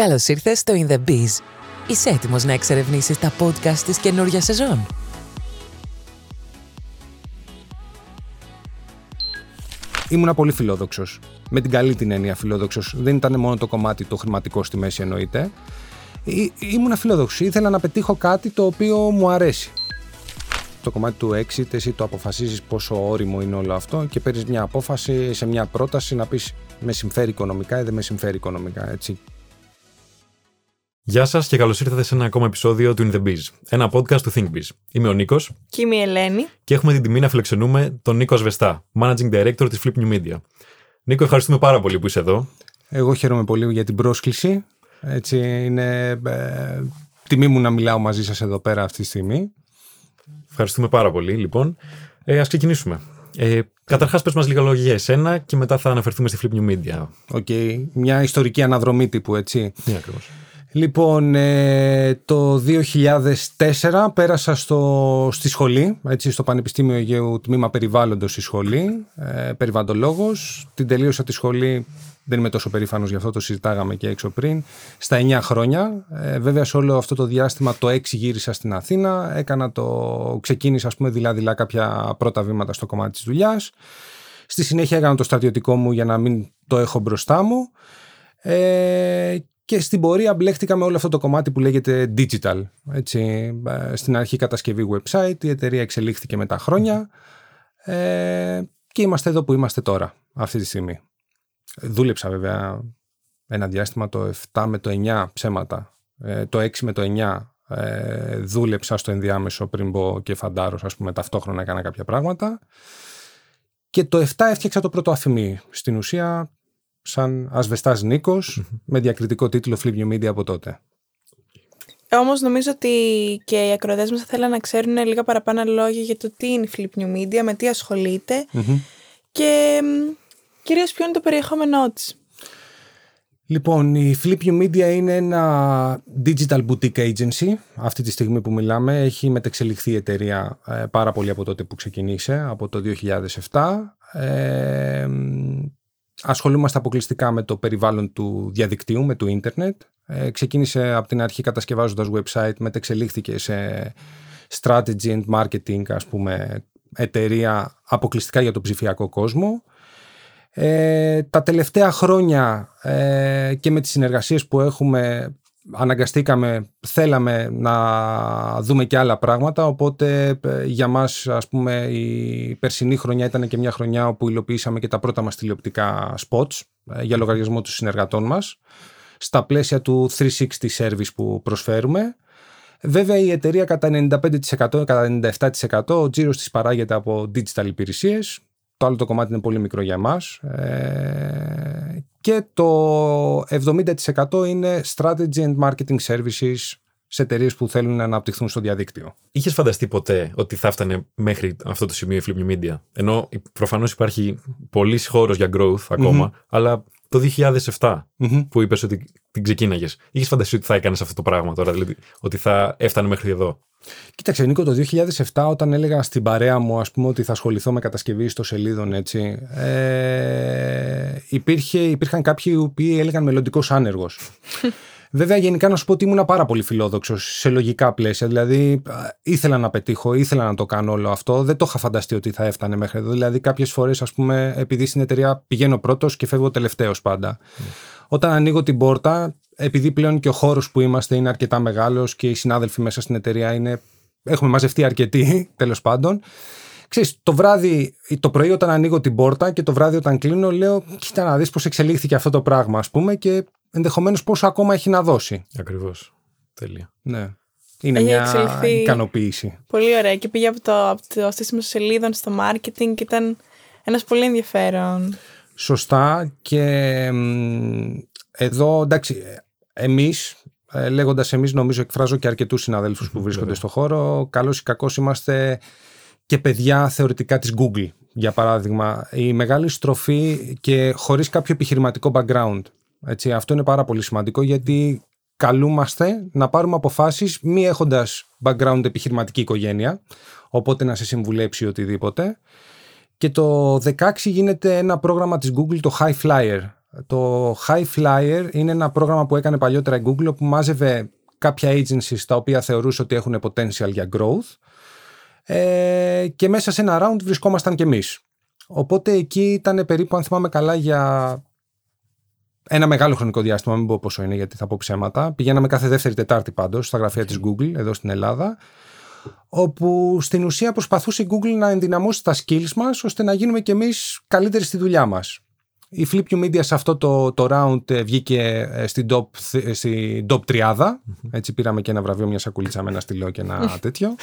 Καλώς ήρθες στο In The Biz. Είσαι έτοιμος να εξερευνήσεις τα podcast της καινούργιας σεζόν. Ήμουνα πολύ φιλόδοξος. Με την καλή την έννοια φιλόδοξος. Δεν ήταν μόνο το κομμάτι το χρηματικό στη μέση εννοείται. Ή, ήμουνα φιλόδοξος. Ήθελα να πετύχω κάτι το οποίο μου αρέσει. Το κομμάτι του exit, εσύ το αποφασίζεις πόσο όριμο είναι όλο αυτό και παίρνεις μια απόφαση σε μια πρόταση να πεις με συμφέρει οικονομικά ή δεν με συμφέρει οικονομικά. Έτσι. Γεια σας και καλώς ήρθατε σε ένα ακόμα επεισόδιο του In the Biz, ένα podcast του ThinkBiz. Είμαι ο Νίκος. Και είμαι η Ελένη. Και έχουμε την τιμή να φιλοξενούμε τον Νίκο Ασβεστά, Managing Director της Flip New Media. Νίκο, ευχαριστούμε πάρα πολύ που είσαι εδώ. Εγώ χαίρομαι πολύ για την πρόσκληση. Έτσι είναι ε, τιμή μου να μιλάω μαζί σας εδώ πέρα αυτή τη στιγμή. Ευχαριστούμε πάρα πολύ. Λοιπόν, ε, ας ξεκινήσουμε. Ε, Καταρχάς, πες μας λίγα λόγια για εσένα και μετά θα αναφερθούμε στη Flip New Media. OK. Okay. Μια ιστορική αναδρομή τύπου, έτσι. Ναι, ακριβώς. Λοιπόν, ε, το 2004 πέρασα στο, στη σχολή, έτσι, στο Πανεπιστήμιο Αιγαίου Τμήμα Περιβάλλοντος στη σχολή, ε, περιβαλλοντολόγος. Την τελείωσα τη σχολή, δεν είμαι τόσο περήφανος γι' αυτό, το συζητάγαμε και έξω πριν, στα 9 χρόνια. Ε, βέβαια σε όλο αυτό το διάστημα το 6 γύρισα στην Αθήνα, έκανα το, ξεκίνησα ας πούμε δειλά-δειλά κάποια πρώτα βήματα στο κομμάτι της δουλειάς. Στη συνέχεια έκανα το στρατιωτικό μου για να μην το έχω μπροστά μου. Ε, και στην πορεία μπλέχτηκα με όλο αυτό το κομμάτι που λέγεται digital. Έτσι, ε, στην αρχή κατασκευή website, η εταιρεία εξελίχθηκε με τα χρόνια ε, και είμαστε εδώ που είμαστε τώρα, αυτή τη στιγμή. Δούλεψα βέβαια ένα διάστημα το 7 με το 9 ψέματα, ε, το 6 με το 9 ε, δούλεψα στο ενδιάμεσο πριν μπω και φαντάρος, ας πούμε, ταυτόχρονα έκανα κάποια πράγματα. Και το 7 έφτιαξα το πρώτο αφημί. Στην ουσία σαν Ασβεστάς με διακριτικό τίτλο Flip New Media από τότε. Όμως νομίζω ότι και οι ακροατές μας θα θέλουν να ξέρουν λίγα παραπάνω λόγια για το τι είναι η Flip New Media, με τι ασχολειται και κυρίως ποιο είναι το περιεχόμενό της. Λοιπόν, η Flip You Media είναι ένα digital boutique agency. Αυτή τη στιγμή που μιλάμε έχει μετεξελιχθεί η εταιρεία ε, πάρα πολύ από τότε που ξεκινήσε, από το 2007. Ε, ασχολούμαστε αποκλειστικά με το περιβάλλον του διαδικτύου, με το ίντερνετ. Ε, ξεκίνησε από την αρχή κατασκευάζοντας website, μετεξελίχθηκε σε strategy and marketing, ας πούμε, εταιρεία αποκλειστικά για τον ψηφιακό κόσμο. Ε, τα τελευταία χρόνια ε, και με τις συνεργασίες που έχουμε αναγκαστήκαμε, θέλαμε να δούμε και άλλα πράγματα, οπότε ε, για μας ας πούμε η περσινή χρονιά ήταν και μια χρονιά όπου υλοποιήσαμε και τα πρώτα μας τηλεοπτικά spots ε, για λογαριασμό των συνεργατών μας στα πλαίσια του 360 service που προσφέρουμε. Βέβαια η εταιρεία κατά 95% κατά 97% ο τζίρος της παράγεται από digital υπηρεσίες το άλλο το κομμάτι είναι πολύ μικρό για μας ε, και το 70% είναι strategy and marketing services σε εταιρείες που θέλουν να αναπτυχθούν στο διαδίκτυο. Είχες φανταστεί ποτέ ότι θα έφτανε μέχρι αυτό το σημείο η Flip Media; Ενώ προφανώς υπάρχει πολύ χώρος για growth ακομα αλλά το 2007 που είπες ότι την ξεκίναγες, είχες φανταστεί ότι θα έκανες αυτό το πράγμα τώρα, δηλαδή ότι θα έφτανε μέχρι εδώ; Κοίταξε, Νίκο, το 2007 όταν έλεγα στην παρέα μου ας πούμε ότι θα ασχοληθώ με κατασκευή στο σελίδων έτσι, ε, υπήρχε, υπήρχαν κάποιοι οι οποίοι έλεγαν μελλοντικός άνεργος. Βέβαια, γενικά να σου πω ότι ήμουν πάρα πολύ φιλόδοξος σε λογικά πλαίσια. Δηλαδή, ήθελα να πετύχω, ήθελα να το κάνω όλο αυτό. Δεν το είχα φανταστεί ότι θα έφτανε μέχρι εδώ. Δηλαδή, κάποιες φορές, ας πούμε, επειδή στην εταιρεία πηγαίνω πρώτος και φεύγω τελευταίος πάντα. Mm. Όταν ανοίγω την πόρτα, επειδή πλέον και ο χώρος που είμαστε είναι αρκετά μεγάλος και οι συνάδελφοι μέσα στην εταιρεία είναι. Έχουμε μαζευτεί αρκετοί, τέλος πάντων. Ξέρεις, το βράδυ, το πρωί όταν ανοίγω την πόρτα και το βράδυ όταν κλείνω, λέω: Κοίτα να δεις πώς εξελίχθηκε αυτό το πράγμα, ας πούμε, και ενδεχομένως πόσο ακόμα έχει να δώσει. Ακριβώς. Τέλεια. Ναι. Είναι έχει μια εξελιχθεί... ικανοποίηση. Πολύ ωραία. Και πήγε από το, από το στήσιμο σελίδων στο marketing και ήταν ένας πολύ ενδιαφέρον. Σωστά. Και εδώ εντάξει, εμείς, ε, λέγοντας εμείς, νομίζω εκφράζω και αρκετούς συναδέλφους που βρίσκονται στο χώρο. Καλώς ή κακό είμαστε και παιδιά θεωρητικά της Google, για παράδειγμα. Η μεγάλη στροφή και χωρίς κάποιο επιχειρηματικό background. Έτσι, αυτό είναι πάρα πολύ σημαντικό γιατί καλούμαστε να πάρουμε αποφάσεις μη έχοντας background επιχειρηματική οικογένεια, οπότε να σε συμβουλέψει οτιδήποτε. Και το 16 γίνεται ένα πρόγραμμα της Google, το High Flyer, Το High Flyer είναι ένα πρόγραμμα που έκανε παλιότερα η Google που μάζευε κάποια agencies τα οποία θεωρούσε ότι έχουν potential για growth ε, και μέσα σε ένα round βρισκόμασταν κι εμείς. Οπότε εκεί ήταν περίπου, αν θυμάμαι καλά, για ένα μεγάλο χρονικό διάστημα, μην πω πόσο είναι γιατί θα πω ψέματα. Πηγαίναμε κάθε δεύτερη Τετάρτη πάντως στα γραφεία της Google εδώ στην Ελλάδα όπου στην ουσία προσπαθούσε η Google να ενδυναμώσει τα skills μας ώστε να γίνουμε κι εμείς καλύτεροι στη δουλειά μας. Η Flip You Media σε αυτό το, το round ε, βγήκε ε, στην top, ε, στην top 30. Έτσι πήραμε και ένα βραβείο, μια σακουλίτσα με ένα στυλό και ένα τέτοιο.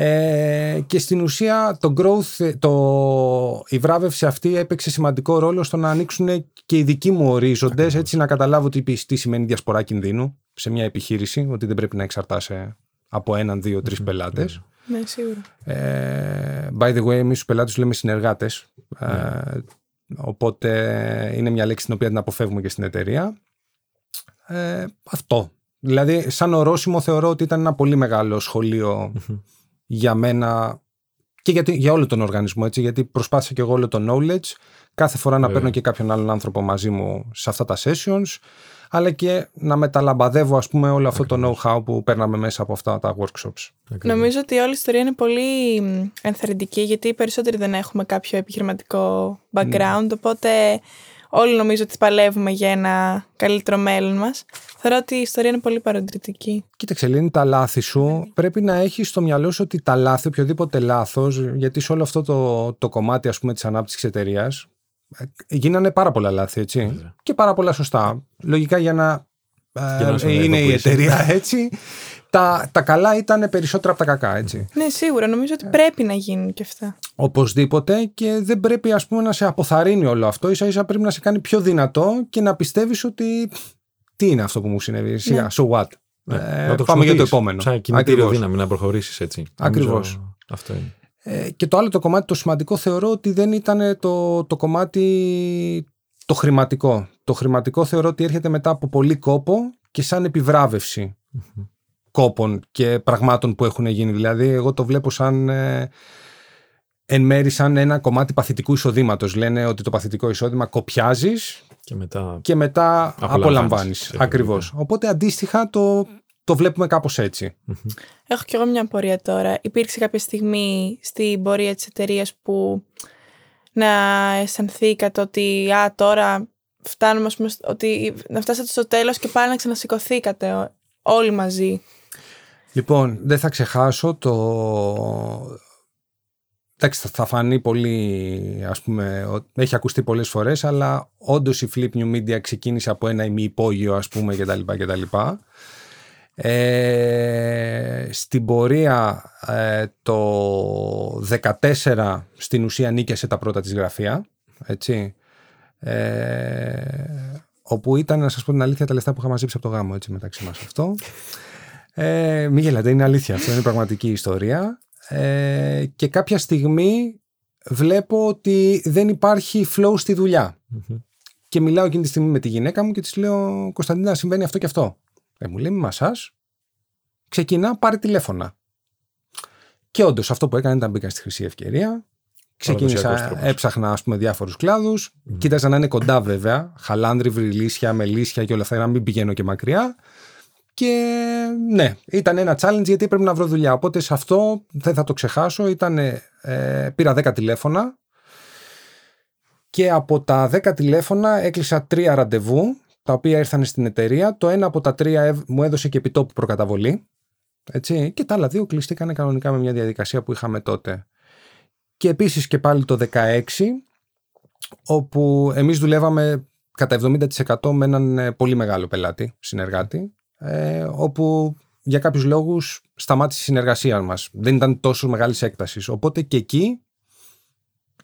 Ε, και στην ουσία το growth, το, η βράβευση αυτή έπαιξε σημαντικό ρόλο στο να ανοίξουν και οι δικοί μου ορίζοντες, έτσι να καταλάβω τι, τι σημαίνει διασπορά κινδύνου σε μια επιχείρηση, ότι δεν πρέπει να εξαρτάσαι από έναν, δύο, τρεις πελάτες. Ναι, σίγουρα. Ε, by the way, εμείς τους πελάτες λέμε συνεργάτες. Ε, οπότε είναι μια λέξη την οποία την αποφεύγουμε και στην εταιρεία. Ε, αυτό. Δηλαδή, σαν ορόσημο θεωρώ ότι ήταν ένα πολύ μεγάλο για μένα και για, για όλο τον οργανισμό, έτσι, γιατί προσπάθησα και εγώ όλο το knowledge, κάθε φορά να παίρνω και κάποιον άλλον άνθρωπο μαζί μου σε αυτά τα sessions, αλλά και να μεταλαμπαδεύω ας πούμε όλο αυτό το know-how που παίρναμε μέσα από αυτά τα workshops. Νομίζω ότι όλη η ιστορία είναι πολύ ενθαρρυντική, γιατί οι περισσότεροι δεν έχουμε κάποιο επιχειρηματικό background, ναι. οπότε όλοι νομίζω ότι παλεύουμε για ένα καλύτερο μέλλον μας. Θεωρώ ότι η ιστορία είναι πολύ παροντριτική. Κοίταξε, Ελένη, τα λάθη σου πρέπει να έχεις στο μυαλό σου ότι τα λάθη, οποιοδήποτε λάθος, γιατί σε όλο αυτό το, το κομμάτι ας πούμε, της ανάπτυξης εταιρείας ε, γίνανε πάρα πολλά λάθη, έτσι. Και πάρα πολλά σωστά. Λογικά για να, ε, είναι η εταιρεία έτσι. Τα, τα καλά ήταν περισσότερα από τα κακά, έτσι. Ναι, σίγουρα. Νομίζω ότι πρέπει να γίνουν και αυτά. Οπωσδήποτε και δεν πρέπει ας πούμε να σε αποθαρρύνει όλο αυτό. Ίσα ίσα πρέπει να σε κάνει πιο δυνατό και να πιστεύεις ότι τι είναι αυτό που μου συνέβη. Σιγά, ναι. so what; Ναι. Ε, πάμε για το επόμενο. Σαν κινητήριο δύναμη να προχωρήσεις έτσι. Ακριβώς. Αυτό είναι. Ε, και το άλλο το κομμάτι το σημαντικό θεωρώ ότι δεν ήταν το, το κομμάτι το χρηματικό. Το χρηματικό θεωρώ ότι έρχεται μετά από πολύ κόπο και σαν επιβράβευση κόπων και πραγμάτων που έχουν γίνει. Δηλαδή εγώ το βλέπω σαν... Ε, εν μέρη σαν ένα κομμάτι παθητικού εισοδήματος. Λένε ότι το παθητικό εισόδημα κοπιάζεις και μετά, και μετά απολαμβάνεις. Ακριβώς. Οπότε αντίστοιχα το, το βλέπουμε κάπως έτσι. Έχω κι εγώ μια πορεία τώρα. Υπήρξε κάποια στιγμή στην πορεία της εταιρείας που να αισθανθήκατε ότι α, τώρα φτάνουμε πούμε, ότι να φτάσατε στο τέλος και πάλι να ξανασηκωθήκατε όλοι μαζί. Λοιπόν, δεν θα ξεχάσω το, Εντάξει, θα φανεί πολύ, ας πούμε, έχει ακουστεί πολλές φορές, αλλά όντως η Flip New Media ξεκίνησε από ένα ημιυπόγειο, ας πούμε, κτλ. κτλ. Ε, στην πορεία ε, το 14 στην ουσία νίκησε τα πρώτα της γραφεία, έτσι. Ε, όπου ήταν, να σας πω την αλήθεια, τα λεφτά που είχα μαζέψει από το γάμο, έτσι, μεταξύ μας αυτό. Ε, μην γελάτε, είναι αλήθεια αυτό, είναι πραγματική ιστορία ε, και κάποια στιγμή βλέπω ότι δεν υπάρχει flow στη δουλειά. Και μιλάω εκείνη τη στιγμή με τη γυναίκα μου και της λέω Κωνσταντίνα συμβαίνει αυτό και αυτό. Ε, μου λέει μη μασάς, ξεκινά πάρει τηλέφωνα. Και όντως αυτό που έκανε ήταν μπήκα στη χρυσή ευκαιρία. Ξεκίνησα, έψαχνα ας πούμε διάφορους κλάδους, mm. κοίταζα να είναι κοντά βέβαια, χαλάνδρι, βρυλίσια, μελίσια και όλα αυτά, να μην πηγαίνω και μακριά. Και ναι, ήταν ένα challenge γιατί έπρεπε να βρω δουλειά. Οπότε σε αυτό δεν θα το ξεχάσω. Ήτανε, ε, πήρα 10 τηλέφωνα και από τα 10 τηλέφωνα έκλεισα τρία ραντεβού τα οποία ήρθαν στην εταιρεία. Το ένα από τα τρία μου έδωσε και επιτόπου προκαταβολή. Έτσι, και τα άλλα δύο κλειστήκανε κανονικά με μια διαδικασία που είχαμε τότε. Και επίσης και πάλι το 16 όπου εμείς δουλεύαμε κατά 70% με έναν ε, πολύ μεγάλο πελάτη, συνεργάτη ε, όπου για κάποιους λόγους σταμάτησε η συνεργασία μας. Δεν ήταν τόσο μεγάλης έκτασης. Οπότε και εκεί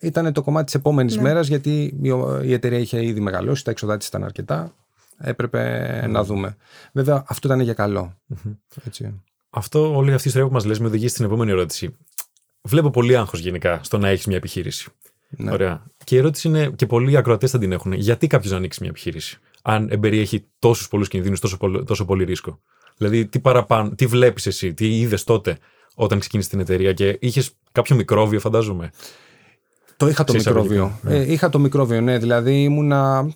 ήταν το κομμάτι της επόμενης ναι. μέρας γιατί η εταιρεία είχε ήδη μεγαλώσει, τα έξοδά της ήταν αρκετά. Έπρεπε ναι. να δούμε. Βέβαια αυτό ήταν για καλο Έτσι. Αυτό, όλη αυτή η ιστορία που μας λες με οδηγεί στην επόμενη ερώτηση. Βλέπω πολύ άγχος γενικά στο να έχεις μια επιχείρηση. Ναι. Ωραία. Και η ερώτηση είναι, και πολλοί ακροατές θα την έχουν, γιατί κάποιος να ανοίξει μια επιχείρηση αν εμπεριέχει τόσους πολλούς κινδύνους, τόσο, τόσο πολύ ρίσκο; Δηλαδή, τι παραπάνω, τι βλέπεις εσύ, τι είδες τότε όταν ξεκίνησες την εταιρεία και είχες κάποιο μικρόβιο, φαντάζομαι; Το είχα το μικρόβιο. Ναι. Ε, είχα το μικρόβιο, ναι. Δηλαδή ήμουνα.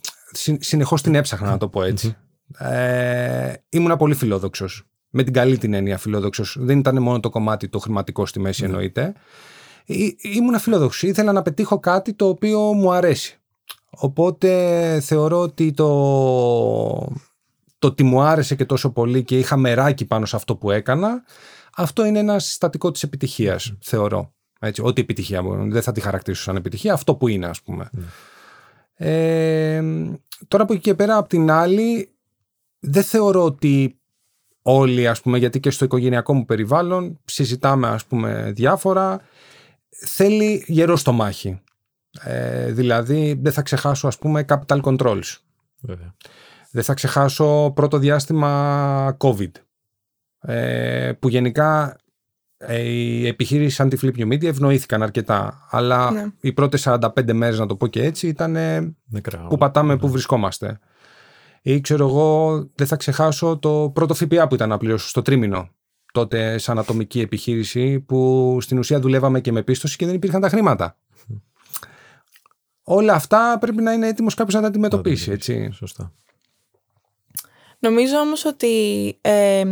συνεχώς την έψαχνα να το πω έτσι. Ε, ήμουνα πολύ φιλόδοξος. Με την καλή την έννοια φιλόδοξος. Δεν ήταν μόνο το κομμάτι το χρηματικό στη μέση mm. εννοείται. Ήμουνα φιλόδοξος. Ήθελα να πετύχω κάτι το οποίο μου αρέσει. Οπότε θεωρώ ότι το, το ότι μου άρεσε και τόσο πολύ και είχα μεράκι πάνω σε αυτό που έκανα, αυτό είναι ένα συστατικό της επιτυχίας, θεωρώ. Έτσι, ό,τι επιτυχία μου, δεν θα τη χαρακτηρίσω σαν επιτυχία, αυτό που είναι ας πούμε. Ε, τώρα από εκεί και πέρα από την άλλη, δεν θεωρώ ότι όλοι ας πούμε, γιατί και στο οικογενειακό μου περιβάλλον συζητάμε ας πούμε διάφορα, θέλει γερό στο μάχη. Ε, δηλαδή δεν θα ξεχάσω ας πούμε capital controls. Δεν θα ξεχάσω πρώτο διάστημα COVID. Ε, που γενικά ε, οι επιχείρησεις σαν τη Flip New Media ευνοήθηκαν αρκετά. Αλλά ναι. οι πρώτες 45 μέρες, να το πω και έτσι, ήταν που πατάμε, που βρισκόμαστε. Ή ξέρω εγώ, δεν θα ξεχάσω το πρώτο ΦΠΑ που ήταν να πληρώσω στο τρίμηνο. Τότε σαν ατομική επιχείρηση που στην ουσία δουλεύαμε και με πίστοση και δεν υπήρχαν τα χρήματα. Όλα αυτά πρέπει να είναι έτοιμος κάποιος να τα αντιμετωπίσει, έτσι. Σωστά. Νομίζω όμως ότι ε,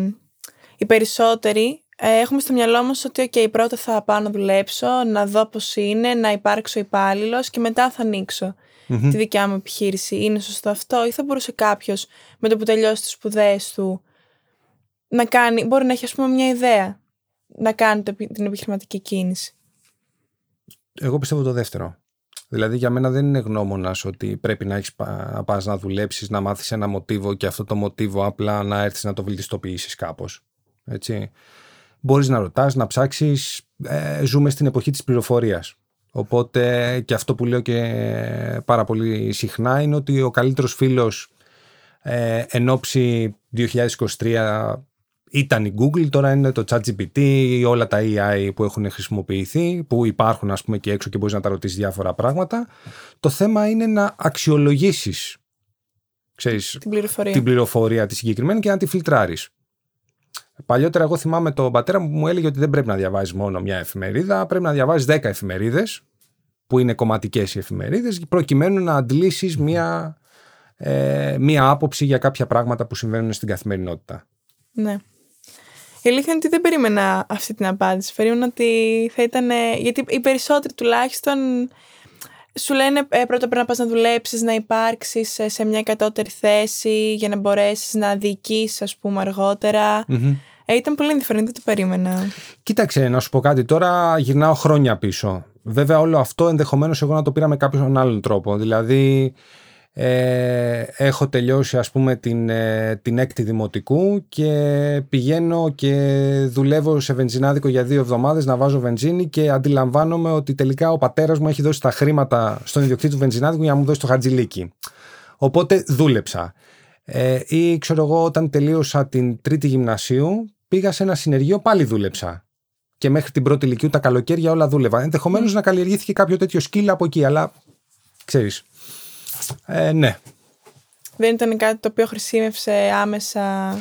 οι περισσότεροι ε, έχουμε στο μυαλό μας ότι okay, πρώτα θα πάω να δουλέψω, να δω πώς είναι, να υπάρξω υπάλληλος και μετά θα ανοίξω τη δικιά μου επιχείρηση. Είναι σωστό αυτό ή θα μπορούσε κάποιος με το που τελειώσει τις σπουδές του να κάνει, μπορεί να έχει ας πούμε μια ιδέα να κάνει την επιχειρηματική κίνηση; Εγώ πιστεύω το δεύτερο. Δηλαδή για μένα δεν είναι γνώμονας ότι πρέπει να έχεις να πας να δουλέψεις, να μάθεις ένα μοτίβο και αυτό το μοτίβο απλά να έρθεις να το βελτιστοποιήσεις κάπως. Έτσι. Μπορείς να ρωτάς, να ψάξεις. Ε, ζούμε στην εποχή της πληροφορίας. Οπότε και αυτό που λέω και πάρα πολύ συχνά είναι ότι ο καλύτερος φίλος ε, εν ώψη 2023 ήταν η Google, τώρα είναι το ChatGPT, όλα τα AI που έχουν χρησιμοποιηθεί, που υπάρχουν ας πούμε και έξω και μπορείς να τα ρωτήσεις διάφορα πράγματα. Το θέμα είναι να αξιολογήσεις ξέρεις, την, πληροφορία. την πληροφορία τη συγκεκριμένη και να τη φιλτράρεις. Παλιότερα εγώ θυμάμαι τον πατέρα μου που μου έλεγε ότι δεν πρέπει να διαβάζεις μόνο μια εφημερίδα, πρέπει να διαβάζεις 10 εφημερίδες, που είναι κομματικές οι εφημερίδες, προκειμένου να αντλήσεις μια, ε, μια άποψη για κάποια πράγματα που συμβαίνουν στην καθημερινότητα. Ναι. Η αλήθεια είναι ότι δεν περίμενα αυτή την απάντηση. Περίμενα ότι θα ήταν. Γιατί οι περισσότεροι τουλάχιστον σου λένε ε, πρώτα πρέπει να πας να δουλέψεις, να υπάρξεις σε μια κατώτερη θέση για να μπορέσεις να διοικήσεις ας πούμε Ε, ήταν πολύ ενδιαφέρον, δεν το περίμενα. Κοίταξε, να σου πω κάτι τώρα, γυρνάω χρόνια πίσω. Βέβαια όλο αυτό ενδεχομένως εγώ να το πήρα με κάποιον άλλον τρόπο. Δηλαδή ε, έχω τελειώσει ας πούμε την, ε, την έκτη δημοτικού και πηγαίνω και δουλεύω σε βενζινάδικο για δύο εβδομάδες να βάζω βενζίνη και αντιλαμβάνομαι ότι τελικά ο πατέρας μου έχει δώσει τα χρήματα στον ιδιοκτήτη του βενζινάδικου για να μου δώσει το χατζηλίκι. Οπότε δούλεψα. Ε, ή ξέρω εγώ όταν τελείωσα την τρίτη γυμνασίου πήγα σε ένα συνεργείο πάλι δούλεψα. Και μέχρι την πρώτη ηλικίου τα καλοκαίρια όλα δούλευα. Ενδεχομένως να καλλιεργήθηκε κάποιο τέτοιο σκύλ από εκεί, αλλά ξέρεις. Ε, ναι. Δεν ήταν κάτι το οποίο χρησιμεύσε άμεσα.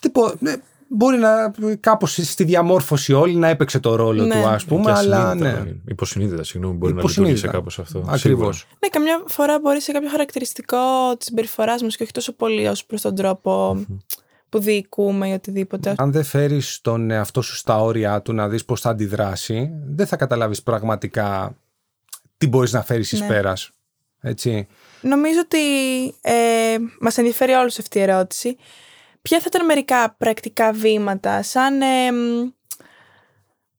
Τύπο, ναι, μπορεί να κάπως στη διαμόρφωση όλη να έπαιξε το ρόλο ναι. του ας πούμε αλλά ναι. υποσυνείδητα συγγνώμη μπορεί να λειτουργήσει κάπως αυτό ακριβώς ναι καμιά φορά μπορεί σε κάποιο χαρακτηριστικό της συμπεριφοράς μας και όχι τόσο πολύ ως προς τον τρόπο που διοικούμε ή οτιδήποτε. Αν δεν φέρεις τον εαυτό σου στα όρια του να δεις πώς θα αντιδράσει δεν θα καταλάβεις πραγματικά τι μπορείς να φέρεις εις ναι. πέρας έτσι. Νομίζω ότι ε, μας ενδιαφέρει όλους αυτή η ερώτηση. Ποια θα ήταν μερικά πρακτικά βήματα, σαν ε,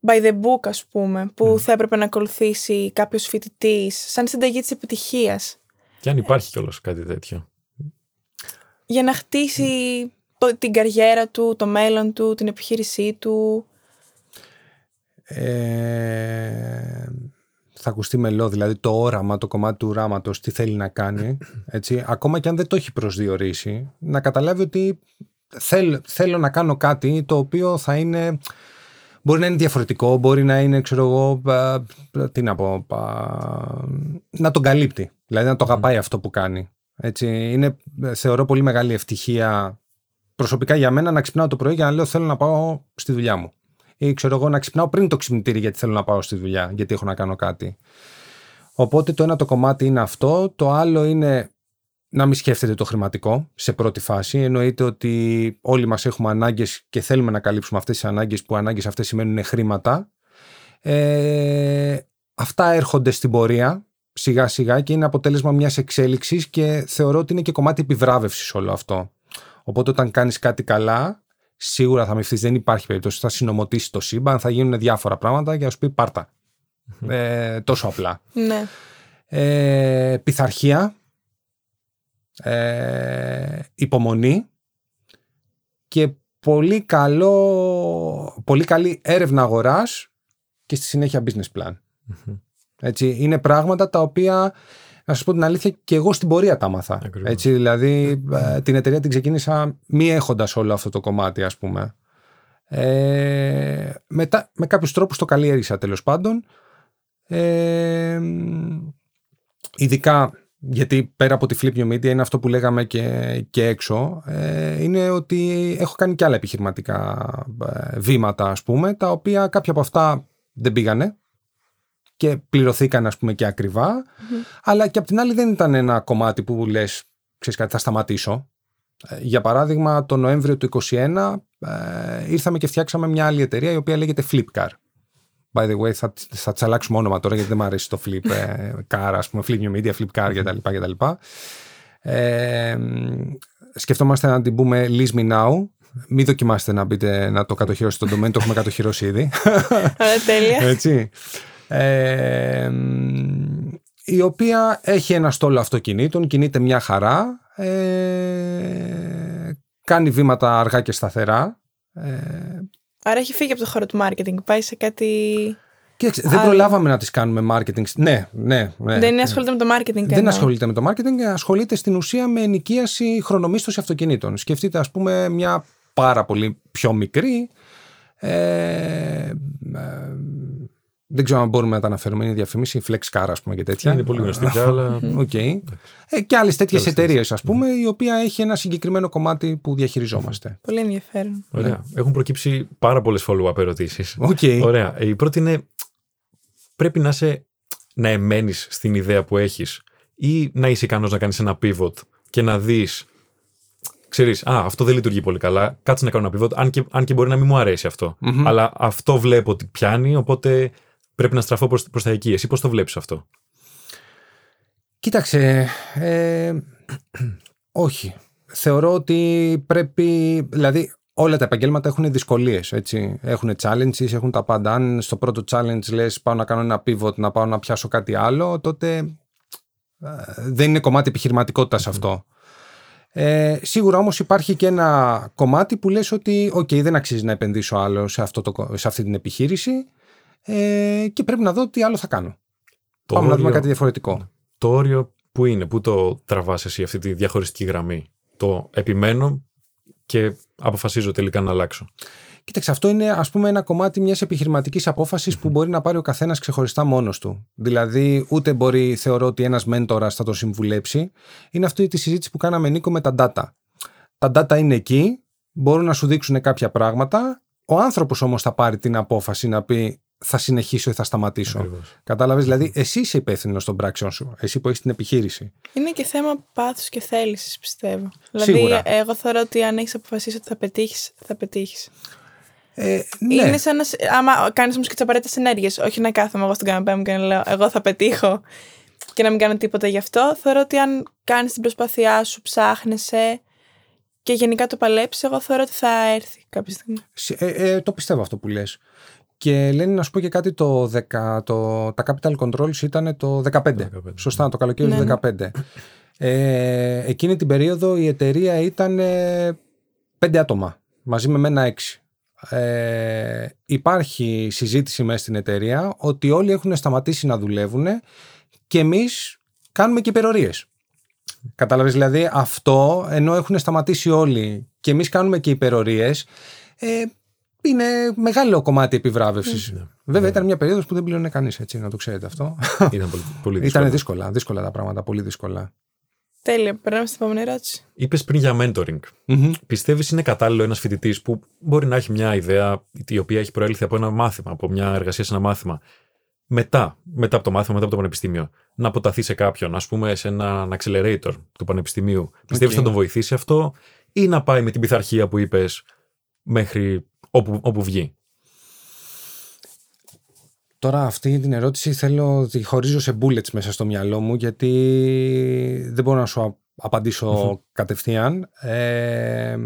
by the book ας πούμε, που θα έπρεπε να ακολουθήσει κάποιος φοιτητής, σαν συνταγή της επιτυχίας; Και αν υπάρχει κιόλας κάτι τέτοιο. Για να χτίσει την καριέρα του, το μέλλον του, την επιχείρησή του. Ε, θα ακουστεί μελό, δηλαδή το όραμα, το κομμάτι του οράματος, τι θέλει να κάνει. Έτσι, ακόμα και αν δεν το έχει προσδιορίσει, να καταλάβει ότι θέλ, θέλω να κάνω κάτι το οποίο θα είναι. Μπορεί να είναι διαφορετικό, μπορεί να είναι, ξέρω εγώ, τι να πω, να τον καλύπτει. Δηλαδή να το αγαπάει αυτό που κάνει. Έτσι, είναι, θεωρώ πολύ μεγάλη ευτυχία προσωπικά για μένα να ξυπνάω το πρωί για να λέω θέλω να πάω στη δουλειά μου ή ξέρω εγώ να ξυπνάω πριν το ξυπνητήρι γιατί θέλω να πάω στη δουλειά, γιατί έχω να κάνω κάτι. Οπότε το ένα το κομμάτι είναι αυτό, το άλλο είναι να μην σκέφτεται το χρηματικό σε πρώτη φάση. Εννοείται ότι όλοι μας έχουμε ανάγκες και θέλουμε να καλύψουμε αυτές τις ανάγκες που ανάγκες αυτές σημαίνουν χρήματα. Ε, αυτά έρχονται στην πορεία σιγά σιγά και είναι αποτέλεσμα μιας εξέλιξης και θεωρώ ότι είναι και κομμάτι επιβράβευσης όλο αυτό. Οπότε όταν κάνεις κάτι καλά σίγουρα θα μυφθείς, δεν υπάρχει περίπτωση, θα συνομωτήσει το σύμπαν, θα γίνουν διάφορα πράγματα για να σου πει πάρτα. Ε, τόσο απλά. Ναι. Ε, πειθαρχία, ε, υπομονή και πολύ, καλό, πολύ καλή έρευνα αγοράς και στη συνέχεια business plan. Έτσι, είναι πράγματα τα οποία, να σας πω την αλήθεια, και εγώ στην πορεία τα μάθα. Έτσι, δηλαδή, ε, την εταιρεία την ξεκίνησα μη έχοντας όλο αυτό το κομμάτι, ας πούμε. Ε, μετά, με κάποιους τρόπους το καλλιέργησα τέλος πάντων. Ε, ειδικά γιατί πέρα από τη Flip New Media είναι αυτό που λέγαμε και, και έξω, ε, είναι ότι έχω κάνει και άλλα επιχειρηματικά ε, βήματα, ας πούμε, τα οποία κάποια από αυτά δεν πήγανε και πληρωθήκαν, ας πούμε, και ακριβα αλλά και απ' την άλλη δεν ήταν ένα κομμάτι που λες, ξέρεις κάτι, θα σταματήσω. Ε, για παράδειγμα, το Νοέμβριο του 2021 ήρθαμε και φτιάξαμε μια άλλη εταιρεία η οποία λέγεται Flipcar. By the way, θα, θα της αλλάξουμε όνομα τώρα γιατί δεν μου αρέσει το flip ε, car, ας πούμε, flip new media, flip car κτλ. κτλ. Ε, σκεφτόμαστε να την πούμε Lease Me Now. Μην δοκιμάστε να μπείτε να το κατοχυρώσετε το domain, το έχουμε κατοχυρώσει ήδη. Ωραία, τέλεια. Έτσι. Ε, η οποία έχει ένα στόλο αυτοκινήτων, κινείται μια χαρά, ε, κάνει βήματα αργά και σταθερά. Ε, Άρα έχει φύγει από το χώρο του marketing, πάει σε κάτι. Κοίταξε, δεν προλάβαμε να τι κάνουμε marketing. Ναι, ναι. ναι. Δεν ασχολείται με το marketing. Δεν ασχολείται με το marketing, ασχολείται στην ουσία με ενοικίαση χρονομίσθωση αυτοκινήτων. Σκεφτείτε, ας πούμε, μια πάρα πολύ πιο μικρή. Ε, ε, δεν ξέρω αν μπορούμε να τα αναφέρουμε. Είναι διαφήμιση, Flex Car, ας πούμε και τέτοια. Είναι πολύ γνωστή, αλλά. Okay. Ε, και άλλες τέτοιες εταιρείες, ας πούμε, η οποία έχει ένα συγκεκριμένο κομμάτι που διαχειριζόμαστε. Πολύ ενδιαφέρον. Ωραία. Ναι. Έχουν προκύψει πάρα πολλές follow-up ερωτήσεις. Okay. Ωραία. Η πρώτη είναι. Πρέπει να είσαι να εμένεις στην ιδέα που έχεις ή να είσαι ικανός να κάνεις ένα pivot και να δεις. Ξέρεις, α, αυτό δεν λειτουργεί πολύ καλά. Κάτσε να κάνω ένα pivot, αν και, αν και μπορεί να μην μου αρέσει Αλλά αυτό βλέπω ότι πιάνει, οπότε πρέπει να στραφώ προς, προς τα εκεί. Εσύ πώς το βλέπεις αυτό; Κοίταξε, ε, όχι. Θεωρώ ότι πρέπει, δηλαδή όλα τα επαγγέλματα έχουν δυσκολίες, έτσι. Έχουν challenges, έχουν τα πάντα. Αν στο πρώτο challenge λες πάω να κάνω ένα pivot, να πάω να πιάσω κάτι άλλο, τότε ε, δεν είναι κομμάτι επιχειρηματικότητας αυτό. Ε, σίγουρα όμως υπάρχει και ένα κομμάτι που λες ότι okay, δεν αξίζει να επενδύσω άλλο σε, αυτό το, σε αυτή την επιχείρηση ε, και πρέπει να δω τι άλλο θα κάνω. Το Πάμε όριο, να δούμε κάτι διαφορετικό. Το όριο που είναι, που το τραβάς εσύ αυτή τη διαχωριστική γραμμή. Το επιμένω και αποφασίζω τελικά να αλλάξω. Κοίταξε, αυτό είναι ας πούμε ένα κομμάτι μιας επιχειρηματικής που μπορεί να πάρει ο καθένας ξεχωριστά μόνος του. Δηλαδή ούτε μπορεί, θεωρώ ότι ένας μέντορας θα το συμβουλέψει. Είναι αυτή τη συζήτηση που κάναμε Νίκο με τα data. Τα data είναι εκεί, μπορούν να σου δείξουν κάποια πράγματα. Ο άνθρωπος όμως θα πάρει την απόφαση να πει θα συνεχίσω ή θα σταματήσω. Κατάλαβες, δηλαδή, εσύ είσαι υπεύθυνος των πράξεων σου. Εσύ που έχεις την επιχείρηση. Είναι και θέμα πάθους και θέλησης, πιστεύω. Δηλαδή, εγώ θεωρώ ότι αν έχεις αποφασίσει ότι θα πετύχεις, θα πετύχεις. Ε, ναι. Είναι σαν να. Άμα κάνεις όμως και τις απαραίτητες ενέργειες, όχι να κάθομαι εγώ στην καναπέ μου και να λέω Εγώ θα πετύχω και να μην κάνω τίποτα γι' αυτό. Θεωρώ ότι αν κάνεις την προσπάθειά σου, ψάχνεσαι και γενικά το παλέψεις, εγώ θεωρώ ότι θα έρθει κάποια στιγμή. Ε, ε, το πιστεύω αυτό που λες. Και λένε να σου πω και κάτι, το, 10, το τα capital controls ήταν το 15. Σωστά, το καλοκαίρι του 2015. Ναι. Ε, εκείνη την περίοδο η εταιρεία ήταν ε, πέντε άτομα, μαζί με μένα έξι. Ε, υπάρχει συζήτηση μέσα στην εταιρεία ότι όλοι έχουν σταματήσει να δουλεύουν και εμείς κάνουμε και υπερορίες. Κατάλαβες δηλαδή αυτό ενώ έχουν σταματήσει όλοι και εμείς κάνουμε και υπερορίες ε, είναι μεγάλο κομμάτι επιβράβευσης. Ναι. Βέβαια, ναι. ήταν μια περίοδος που δεν πλήρωνε κανείς, έτσι, να το ξέρετε αυτό. Ήταν πολύ, πολύ δύσκολα. Ήταν δύσκολα, δύσκολα τα πράγματα, πολύ δύσκολα. Τέλεια. Περνάμε στην επόμενη ερώτηση. Είπες πριν για mentoring. Mm-hmm. Πιστεύεις είναι κατάλληλο ένας φοιτητής που μπορεί να έχει μια ιδέα η οποία έχει προέλθει από ένα μάθημα, από μια εργασία σε ένα μάθημα, μετά, μετά από το μάθημα, μετά από το πανεπιστήμιο, να αποταθεί σε κάποιον, ας πούμε, σε έναν accelerator του πανεπιστημίου. Okay. Πιστεύει θα τον βοηθήσει αυτό, ή να πάει με την πειθαρχία που είπες μέχρι όπου, όπου βγει. Τώρα αυτή την ερώτηση θέλω τη χωρίζω σε bullets μέσα στο μυαλό μου γιατί δεν μπορώ να σου απαντήσω κατευθείαν. Ε,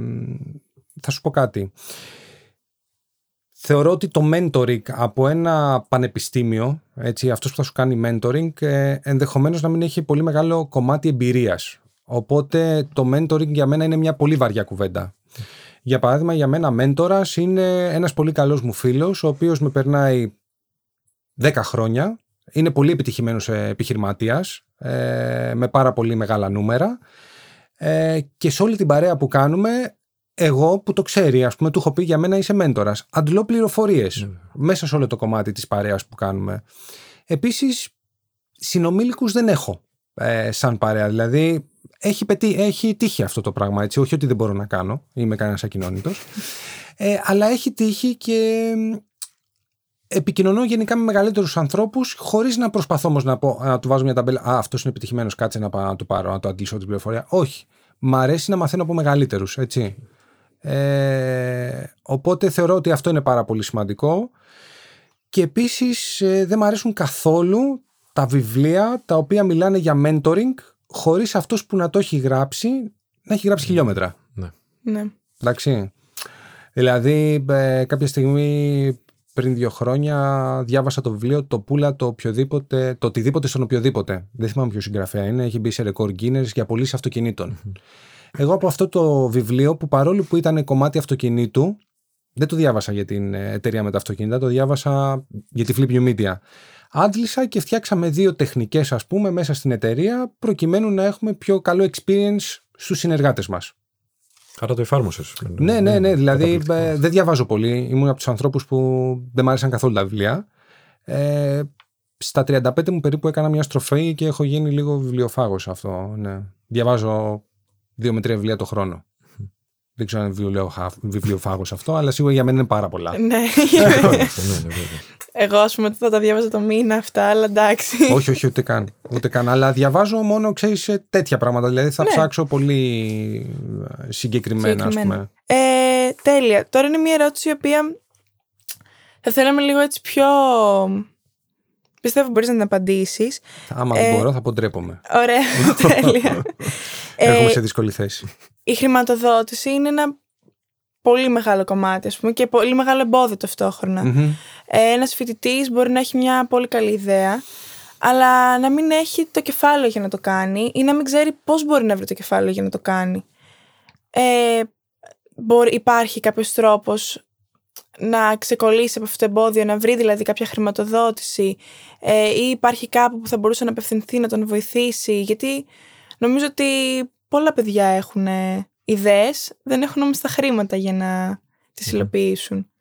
θα σου πω κάτι. Θεωρώ ότι το mentoring από ένα πανεπιστήμιο, έτσι, αυτός που θα σου κάνει mentoring, ε, ενδεχομένως να μην έχει πολύ μεγάλο κομμάτι εμπειρίας. Οπότε το mentoring για μένα είναι μια πολύ βαριά κουβέντα. Για παράδειγμα, για μένα μέντορας είναι ένας πολύ καλός μου φίλος, ο οποίος με περνάει 10 χρόνια, είναι πολύ επιτυχημένος επιχειρηματίας, ε, με πάρα πολύ μεγάλα νούμερα ε, και σε όλη την παρέα που κάνουμε εγώ που το ξέρει, ας πούμε, του έχω πει για μένα είσαι μέντορας. Αντλώ πληροφορίες ναι. μέσα σε όλο το κομμάτι της παρέας που κάνουμε. Επίσης, συνομήλικους δεν έχω ε, σαν παρέα. Δηλαδή, έχει, πετύ, έχει τύχει αυτό το πράγμα, έτσι. Όχι ότι δεν μπορώ να κάνω, είμαι κανένας ακοινώνητος. Ε, αλλά έχει τύχει και επικοινωνώ γενικά με μεγαλύτερους ανθρώπους, χωρίς να προσπαθώ όμως να, να του βάζω μια ταμπέλα. Α, αυτός είναι επιτυχημένος, κάτσε να, πάω, να του πάρω, να το αντλήσω την πληροφορία. Όχι. Μ' αρέσει να μαθαίνω από μεγαλύτερους, έτσι. Ε, οπότε θεωρώ ότι αυτό είναι πάρα πολύ σημαντικό. Και επίσης ε, δεν μου αρέσουν καθόλου τα βιβλία τα οποία μιλάνε για mentoring χωρίς αυτός που να το έχει γράψει να έχει γράψει χιλιόμετρα. Ναι. ναι. Εντάξει. Δηλαδή ε, κάποια στιγμή πριν δύο χρόνια διάβασα το βιβλίο το πουλα το οποιοδήποτε, το οτιδήποτε στον οποιοδήποτε. Δεν θυμάμαι ποιο συγγραφέα είναι. Έχει μπει σε ρεκόρ Guinness για πωλήσει εγώ από αυτό το βιβλίο που παρόλο που ήταν κομμάτι αυτοκινήτου, δεν το διάβασα για την ε, εταιρεία με τα αυτοκίνητα, το διάβασα για τη Flip Media. Άντλησα και φτιάξαμε δύο τεχνικές ας πούμε μέσα στην εταιρεία προκειμένου να έχουμε πιο καλό experience στους συνεργάτες μας. Άρα το εφάρμοσες. Ναι, ναι, ναι. Δηλαδή ε, δεν διαβάζω πολύ. Ήμουν από τους ανθρώπους που δεν μ' άρεσαν καθόλου τα βιβλία. Ε, στα 35 μου περίπου έκανα μια στροφή και έχω γίνει λίγο βιβλιοφάγος αυτό. Ναι. Διαβάζω δύο με τρία βιβλία το χρόνο. Δεν ξέρω αν είναι βιβλιοφάγος αυτό, αλλά σίγουρα για μένα είναι πάρα πολλά. Ναι. Εγώ, ας πούμε, θα τα διάβαζα το μήνα αυτά, αλλά εντάξει. όχι, όχι, ούτε καν. Ούτε καν. Αλλά διαβάζω μόνο, ξέρεις, τέτοια πράγματα. Δηλαδή θα ναι. ψάξω πολύ ε, συγκεκριμένα, ας πούμε. Ε, τέλεια. Τώρα είναι μια ερώτηση η οποία θα θέλαμε λίγο έτσι πιο Πιστεύω μπορείς να την απαντήσεις. Άμα δεν ε, μπορώ, θα ποντρέπομαι. Ωραία, τέλεια. Έχουμε σε δύσκολη θέση. Η χρηματοδότηση είναι ένα πολύ μεγάλο κομμάτι, ας πούμε, και πολύ μεγάλο εμπόδιο ταυτόχρονα. Mm-hmm. Ε, ένας φοιτητής μπορεί να έχει μια πολύ καλή ιδέα, αλλά να μην έχει το κεφάλαιο για να το κάνει ή να μην ξέρει πώς μπορεί να βρει το κεφάλαιο για να το κάνει. Ε, μπορεί, υπάρχει κάποιος τρόπος να ξεκολλήσει από αυτό το εμπόδιο, να βρει δηλαδή κάποια χρηματοδότηση ε, ή υπάρχει κάπου που θα μπορούσε να απευθυνθεί να τον βοηθήσει. Γιατί νομίζω ότι πολλά παιδιά έχουν ε, ιδέες, δεν έχουν όμως τα χρήματα για να τις ναι. υλοποιήσουν.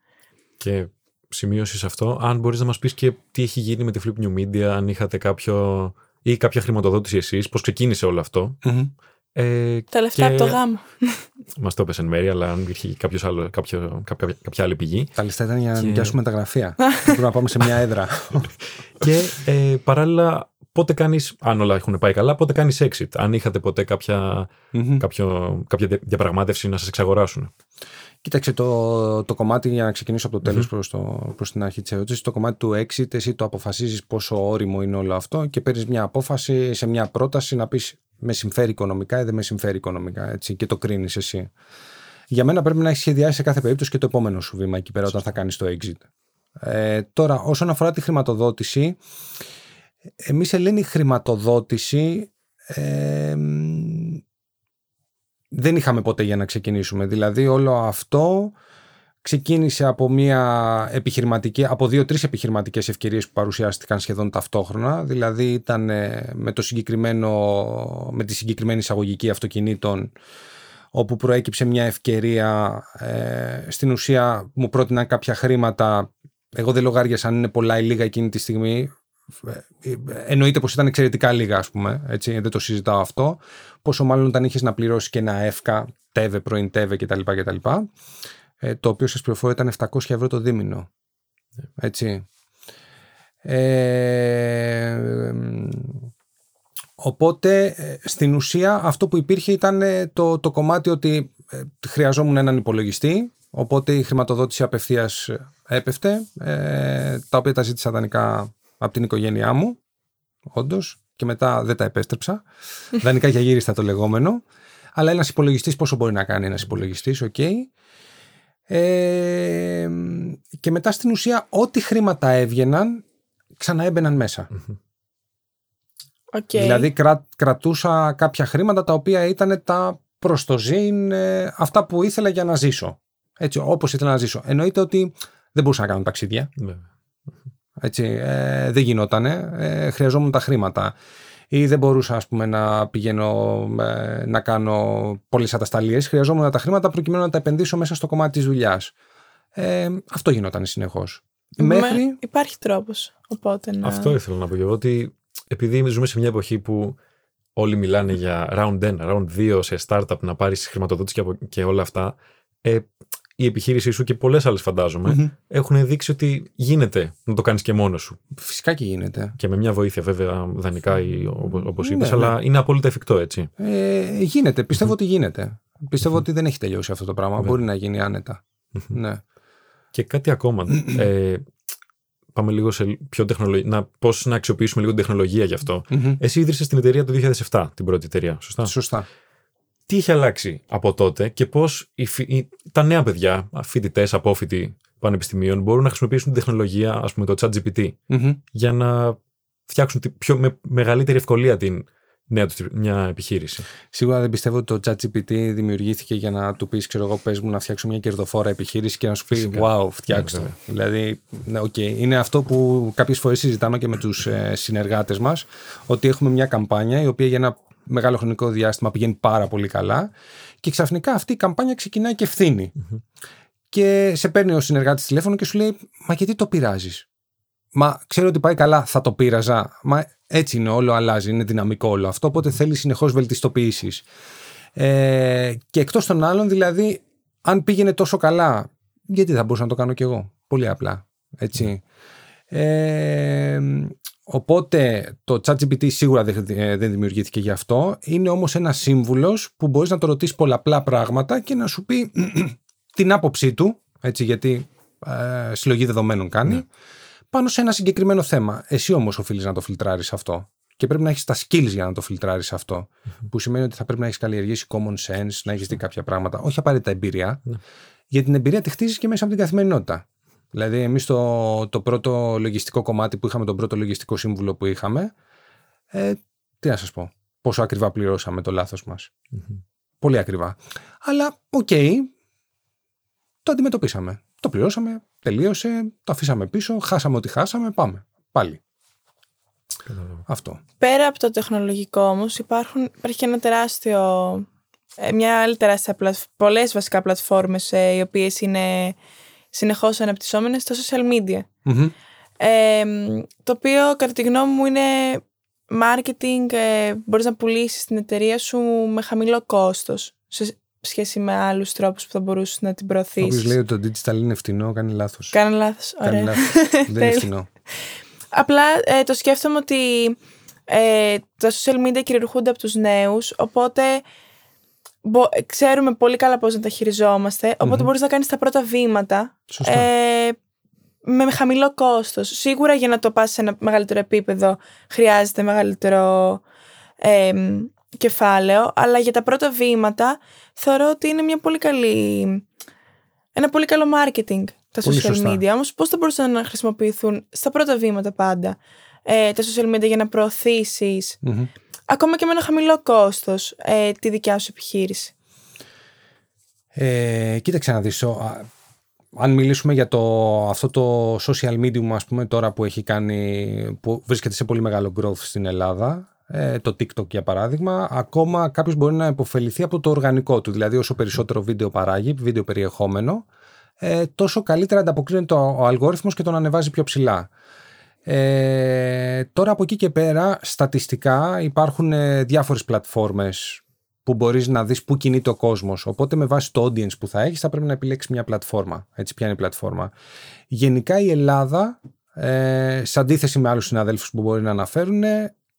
Και σημείωσης αυτό, αν μπορείς να μας πεις και τι έχει γίνει με τη Flip New Media, αν είχατε κάποιο ή κάποια χρηματοδότηση εσείς, πώς ξεκίνησε όλο ε, τα λεφτά από το γάμο. Μας το έπεσε εν μέρη, αλλά αν υπήρχε κάποιος άλλο, κάποιο, κάποια, κάποια άλλη πηγή. Τα λεφτά ήταν για να νοικιάσουμε τα γραφεία. Πρέπει να πάμε σε μια έδρα. και ε, παράλληλα, πότε κάνεις, αν όλα έχουν πάει καλά, πότε κάνεις exit. Αν είχατε ποτέ κάποια, κάποιο, κάποια διαπραγμάτευση να σας εξαγοράσουν; Κοίταξε το, το κομμάτι, για να ξεκινήσω από το τέλος mm-hmm. προς, προς την αρχή της ερώτησης, το κομμάτι του exit, εσύ το αποφασίζεις πόσο όριμο είναι όλο αυτό και παίρνεις μια απόφαση σε μια πρόταση να πεις με συμφέρει οικονομικά ή δεν με συμφέρει οικονομικά έτσι, και το κρίνεις εσύ. Για μένα πρέπει να έχεις σχεδιάσει σε κάθε περίπτωση και το επόμενο σου βήμα εκεί πέρα όταν θα κάνεις το exit. Ε, τώρα, όσον αφορά τη χρηματοδότηση, εμείς Ελένη χρηματοδότηση ε, δεν είχαμε ποτέ για να ξεκινήσουμε. Δηλαδή όλο αυτό ξεκίνησε από μια επιχειρηματική, από δύο-τρεις επιχειρηματικές ευκαιρίες που παρουσιάστηκαν σχεδόν ταυτόχρονα. Δηλαδή ήταν με, το συγκεκριμένο, με τη συγκεκριμένη εισαγωγική αυτοκινήτων όπου προέκυψε μια ευκαιρία, ε, στην ουσία μου πρότειναν κάποια χρήματα, εγώ δεν λογάριασα αν είναι πολλά ή λίγα εκείνη τη στιγμή, ε, εννοείται πως ήταν εξαιρετικά λίγα ας πούμε, έτσι, δεν το συζητάω αυτό, πόσο μάλλον όταν είχες να πληρώσεις και ένα εύκα, τέβε, πρώην τέβε κτλ. κτλ ε, το οποίο σας πληροφορώ ήταν 700 ευρώ το δίμηνο. Έτσι. Ε, οπότε ε, στην ουσία αυτό που υπήρχε ήταν το, το κομμάτι ότι χρειαζόμουν έναν υπολογιστή οπότε η χρηματοδότηση απευθείας έπεφτε τα οποία τα ζήτησα δανεικά από την οικογένειά μου όντως, και μετά δεν τα επέστρεψα δανεικά για γύριστα το λεγόμενο αλλά ένας υπολογιστής πόσο μπορεί να κάνει ένας υπολογιστής, οκ. Ε, και μετά στην ουσία ό,τι χρήματα έβγαιναν ξαναέμπαιναν μέσα. Okay. Δηλαδή κρατούσα κάποια χρήματα τα οποία ήταν τα προς το ζήν, ε, αυτά που ήθελα για να ζήσω. Έτσι, όπως ήθελα να ζήσω. Εννοείται ότι δεν μπορούσα να κάνω ταξίδια. Ναι. Έτσι, ε, δεν γινότανε. Ε, χρειαζόμουν τα χρήματα ή δεν μπορούσα ας πούμε, να πηγαίνω ε, να κάνω πολλές ατασταλίες. Χρειαζόμουν τα χρήματα προκειμένου να τα επενδύσω μέσα στο κομμάτι της δουλειάς. Ε, αυτό γινόταν συνεχώς. Μέχρι... Υπάρχει τρόπος. Οπότε να... Αυτό ήθελα να πω και εγώ. Ότι επειδή ζούμε σε μια εποχή που όλοι μιλάνε για round 1, round 2 σε startup να πάρεις χρηματοδότηση και όλα αυτά. Ε, η επιχείρησή σου και πολλές άλλες έχουν δείξει ότι γίνεται να το κάνεις και μόνος σου. Φυσικά και γίνεται. Και με μια βοήθεια βέβαια δανεικά όπως είπες, ναι, αλλά ναι. είναι απόλυτα εφικτό έτσι. Ε, γίνεται. Πιστεύω ότι γίνεται. Πιστεύω ότι δεν έχει τελειώσει αυτό το πράγμα. Μπορεί να γίνει άνετα. ναι. Και κάτι ακόμα. ε, πάμε λίγο σε πιο τεχνολογία. Να, πώς να αξιοποιήσουμε λίγο την τεχνολογία γι' αυτό. Εσύ ίδρυσες την εταιρεία το 2007, την πρώτη εταιρεία. Σωστά; Σωστά τι έχει αλλάξει από τότε και πώς τα νέα παιδιά, φοιτητές, απόφοιτοι πανεπιστημίων, μπορούν να χρησιμοποιήσουν την τεχνολογία, ας πούμε το ChatGPT, για να φτιάξουν πιο, με μεγαλύτερη ευκολία την νέα τους μια επιχείρηση. Σίγουρα δεν πιστεύω ότι το ChatGPT δημιουργήθηκε για να του πεις, ξέρω εγώ, πες μου να φτιάξω μια κερδοφόρα επιχείρηση και να σου πει, Wow, φτιάξτε. Ναι, δηλαδή, ναι, okay. είναι αυτό που κάποιες φορές συζητάμε και με τους ε, συνεργάτες μας, ότι έχουμε μια καμπάνια η οποία για ένα μεγάλο χρονικό διάστημα πηγαίνει πάρα πολύ καλά και ξαφνικά αυτή η καμπάνια ξεκινάει και ευθυνει Και σε παίρνει ο συνεργάτης τηλέφωνο και σου λέει: Μα γιατί το πειράζεις; Μα ξέρω ότι πάει καλά, θα το πείραζα. Μα έτσι είναι, όλο αλλάζει, είναι δυναμικό όλο αυτό. Οπότε θέλει συνεχώς βελτιστοποιήσεις. Ε, και εκτός των άλλων, δηλαδή, αν πήγαινε τόσο καλά, γιατί θα μπορούσα να το κάνω κι εγώ; Πολύ απλά. Έτσι. Ε, Οπότε το ChatGPT σίγουρα ε, δεν δημιουργήθηκε γι' αυτό. Είναι όμως ένας σύμβουλος που μπορείς να το ρωτήσεις πολλαπλά πράγματα και να σου πει την άποψή του, έτσι, γιατί ε, συλλογή δεδομένων κάνει, ναι. πάνω σε ένα συγκεκριμένο θέμα. Εσύ όμως οφείλεις να το φιλτράρεις αυτό. Και πρέπει να έχεις τα skills για να το φιλτράρεις Που σημαίνει ότι θα πρέπει να έχεις καλλιεργήσει common sense, να έχεις δει κάποια πράγματα. Όχι απαραίτητα εμπειρία. Ναι. Για την εμπειρία τη χτίζεις και μέσα από την καθημερινότητα. Δηλαδή, εμείς το, το πρώτο λογιστικό κομμάτι που είχαμε, τον πρώτο λογιστικό σύμβουλο που είχαμε, ε, τι να σας πω, πόσο ακριβά πληρώσαμε το λάθος μας. Πολύ ακριβά. Αλλά, οκ, το αντιμετωπίσαμε. Το πληρώσαμε, τελείωσε, το αφήσαμε πίσω, χάσαμε ό,τι χάσαμε, πάμε. Πάλι. Αυτό. Πέρα από το τεχνολογικό όμως, υπάρχει και ένα τεράστιο. Ε, μια άλλη τεράστια πλατφόρμα, πολλές βασικά πλατφόρμες ε, οι οποίες είναι συνεχώς αναπτυσσόμενες στα social media. το οποίο κατά τη γνώμη μου είναι marketing, ε, μπορείς να πουλήσεις την εταιρεία σου με χαμηλό κόστος σε σχέση με άλλους τρόπους που θα μπορούσες να την προωθήσεις. Όποιος λέει ότι το digital είναι φτηνό, κάνει λάθος. Κάνει λάθος, ωραία. Κάνει λάθος. Δεν είναι φτηνό. Απλά ε, το σκέφτομαι ότι ε, τα social media κυριαρχούνται από τους νέους, οπότε ξέρουμε πολύ καλά πώς να τα χειριζόμαστε, οπότε μπορείς να κάνεις τα πρώτα βήματα ε, με χαμηλό κόστος. Σίγουρα για να το πας σε ένα μεγαλύτερο επίπεδο χρειάζεται μεγαλύτερο ε, κεφάλαιο, αλλά για τα πρώτα βήματα θεωρώ ότι είναι μια πολύ καλή, ένα πολύ καλό marketing τα social media. Όμως πώς θα μπορούσαν να χρησιμοποιηθούν στα πρώτα βήματα πάντα ε, τα social media για να προωθησεις ακόμα και με ένα χαμηλό κόστος ε, τη δικιά σου επιχείρηση. Ε, κοίταξε να δεις, αν μιλήσουμε για το, αυτό το social media ας πούμε τώρα που έχει κάνει, που βρίσκεται σε πολύ μεγάλο growth στην Ελλάδα, ε, το TikTok για παράδειγμα, ακόμα κάποιος μπορεί να υποφεληθεί από το οργανικό του, δηλαδή όσο περισσότερο βίντεο παράγει, βίντεο περιεχόμενο, ε, τόσο καλύτερα ανταποκρίνεται ο αλγόριθμος και τον ανεβάζει πιο ψηλά. Ε, τώρα από εκεί και πέρα στατιστικά υπάρχουν ε, διάφορες πλατφόρμες που μπορείς να δεις πού κινείται ο κόσμος. Οπότε με βάση το audience που θα έχεις θα πρέπει να επιλέξεις μια πλατφόρμα. Έτσι ποια είναι η πλατφόρμα. Γενικά η Ελλάδα ε, σε αντίθεση με άλλους συναδέλφους που μπορεί να αναφέρουν,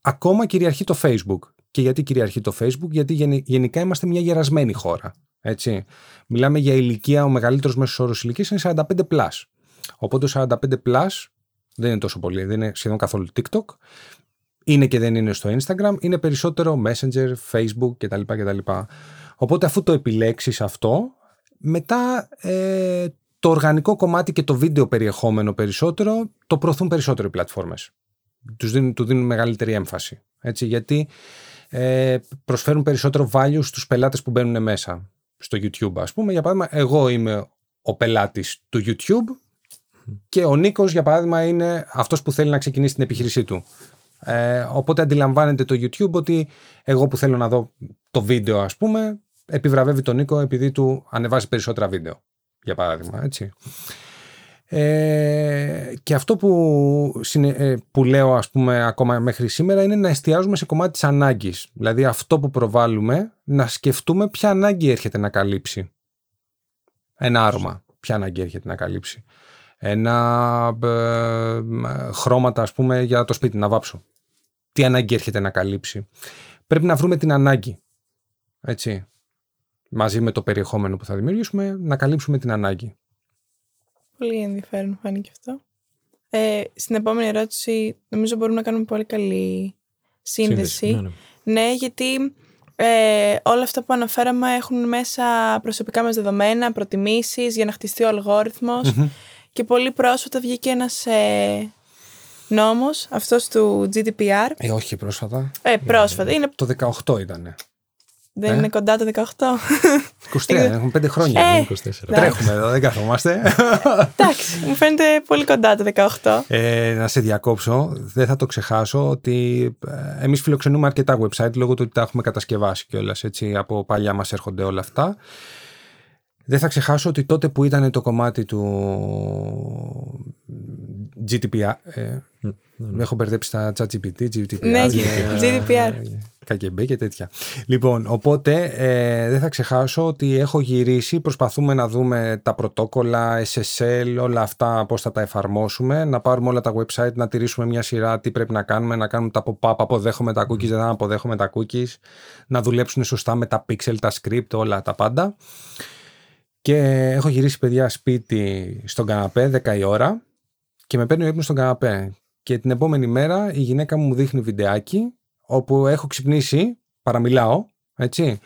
ακόμα κυριαρχεί το Facebook. Και γιατί κυριαρχεί το Facebook, γιατί γενικά είμαστε μια γερασμένη χώρα. Έτσι. Μιλάμε για ηλικία, ο μεγαλύτερος μέσος όρος ηλικίας είναι 45+. Plus. Οπότε 45+, plus δεν είναι τόσο πολύ, δεν είναι σχεδόν καθόλου TikTok. Είναι και δεν είναι στο Instagram, είναι περισσότερο Messenger, Facebook κτλ. κτλ. Οπότε αφού το επιλέξεις αυτό, μετά ε, το οργανικό κομμάτι και το βίντεο περιεχόμενο περισσότερο το προωθούν περισσότερο οι πλατφόρμες. Τους δίνουν, του δίνουν μεγαλύτερη έμφαση. Έτσι, γιατί ε, προσφέρουν περισσότερο value στους πελάτες που μπαίνουν μέσα στο YouTube. Ας πούμε, για παράδειγμα, εγώ είμαι ο πελάτης του YouTube και ο Νίκος, για παράδειγμα, είναι αυτός που θέλει να ξεκινήσει την επιχείρησή του. Ε, οπότε αντιλαμβάνεται το YouTube ότι εγώ που θέλω να δω το βίντεο, ας πούμε, επιβραβεύει τον Νίκο επειδή του ανεβάζει περισσότερα βίντεο, για παράδειγμα, έτσι. Ε, και αυτό που, ε, που λέω ας πούμε ακόμα μέχρι σήμερα είναι να εστιάζουμε σε κομμάτι της ανάγκης. Δηλαδή αυτό που προβάλλουμε να σκεφτούμε ποια ανάγκη έρχεται να καλύψει. Ένα άρωμα. Ποια ανάγκη έρχεται να καλύψει. Ένα ε, χρώματα ας πούμε για το σπίτι να βάψω. Τι ανάγκη έρχεται να καλύψει. Πρέπει να βρούμε την ανάγκη. Έτσι. Μαζί με το περιεχόμενο που θα δημιουργήσουμε να καλύψουμε την ανάγκη. Πολύ ενδιαφέρον φάνηκε αυτό. Ε, στην επόμενη ερώτηση νομίζω μπορούμε να κάνουμε πολύ καλή σύνδεση. Ναι, ναι. ναι, γιατί ε, όλα αυτά που αναφέραμε έχουν μέσα προσωπικά μας δεδομένα, προτιμήσεις για να χτιστεί ο αλγοριθμος και πολύ πρόσφατα βγήκε ένας ε, νόμος, αυτός του GDPR. Ε, όχι πρόσφατα. Ε, πρόσφατα. Είναι... Το 18 ήτανε. Δεν ε; είναι κοντά το 18. 23, έχουν 5 χρόνια. Ε, 24. Τρέχουμε εδώ, δεν καθόμαστε. Εντάξει, μου φαίνεται πολύ κοντά το 18. Ε, να σε διακόψω, δεν θα το ξεχάσω ότι ε, εμείς φιλοξενούμε αρκετά website λόγω του ότι τα έχουμε κατασκευάσει κιόλας. Από παλιά μας έρχονται όλα αυτά. Δεν θα ξεχάσω ότι τότε που ήταν το κομμάτι του GDPR. Ε, με έχω μπερδέψει τα ChatGPT, GDPR. Ναι, GDPR. KGB και τέτοια. Λοιπόν, οπότε ε, δεν θα ξεχάσω ότι έχω γυρίσει, προσπαθούμε να δούμε τα πρωτόκολλα, SSL, όλα αυτά, πώς θα τα εφαρμόσουμε, να πάρουμε όλα τα website, να τηρήσουμε μια σειρά, τι πρέπει να κάνουμε, να κάνουμε τα pop-up, αποδέχομαι τα cookies, δεν αποδέχομαι τα cookies, να δουλέψουν σωστά με τα pixel, τα script, όλα τα πάντα. Και έχω γυρίσει παιδιά σπίτι στον καναπέ 10 η ώρα και με παίρνει ο ύπνος στον καναπέ. Και την επόμενη μέρα η γυναίκα μου μου δείχνει βιντεάκι όπου έχω ξυπνήσει, παραμιλάω, έτσι,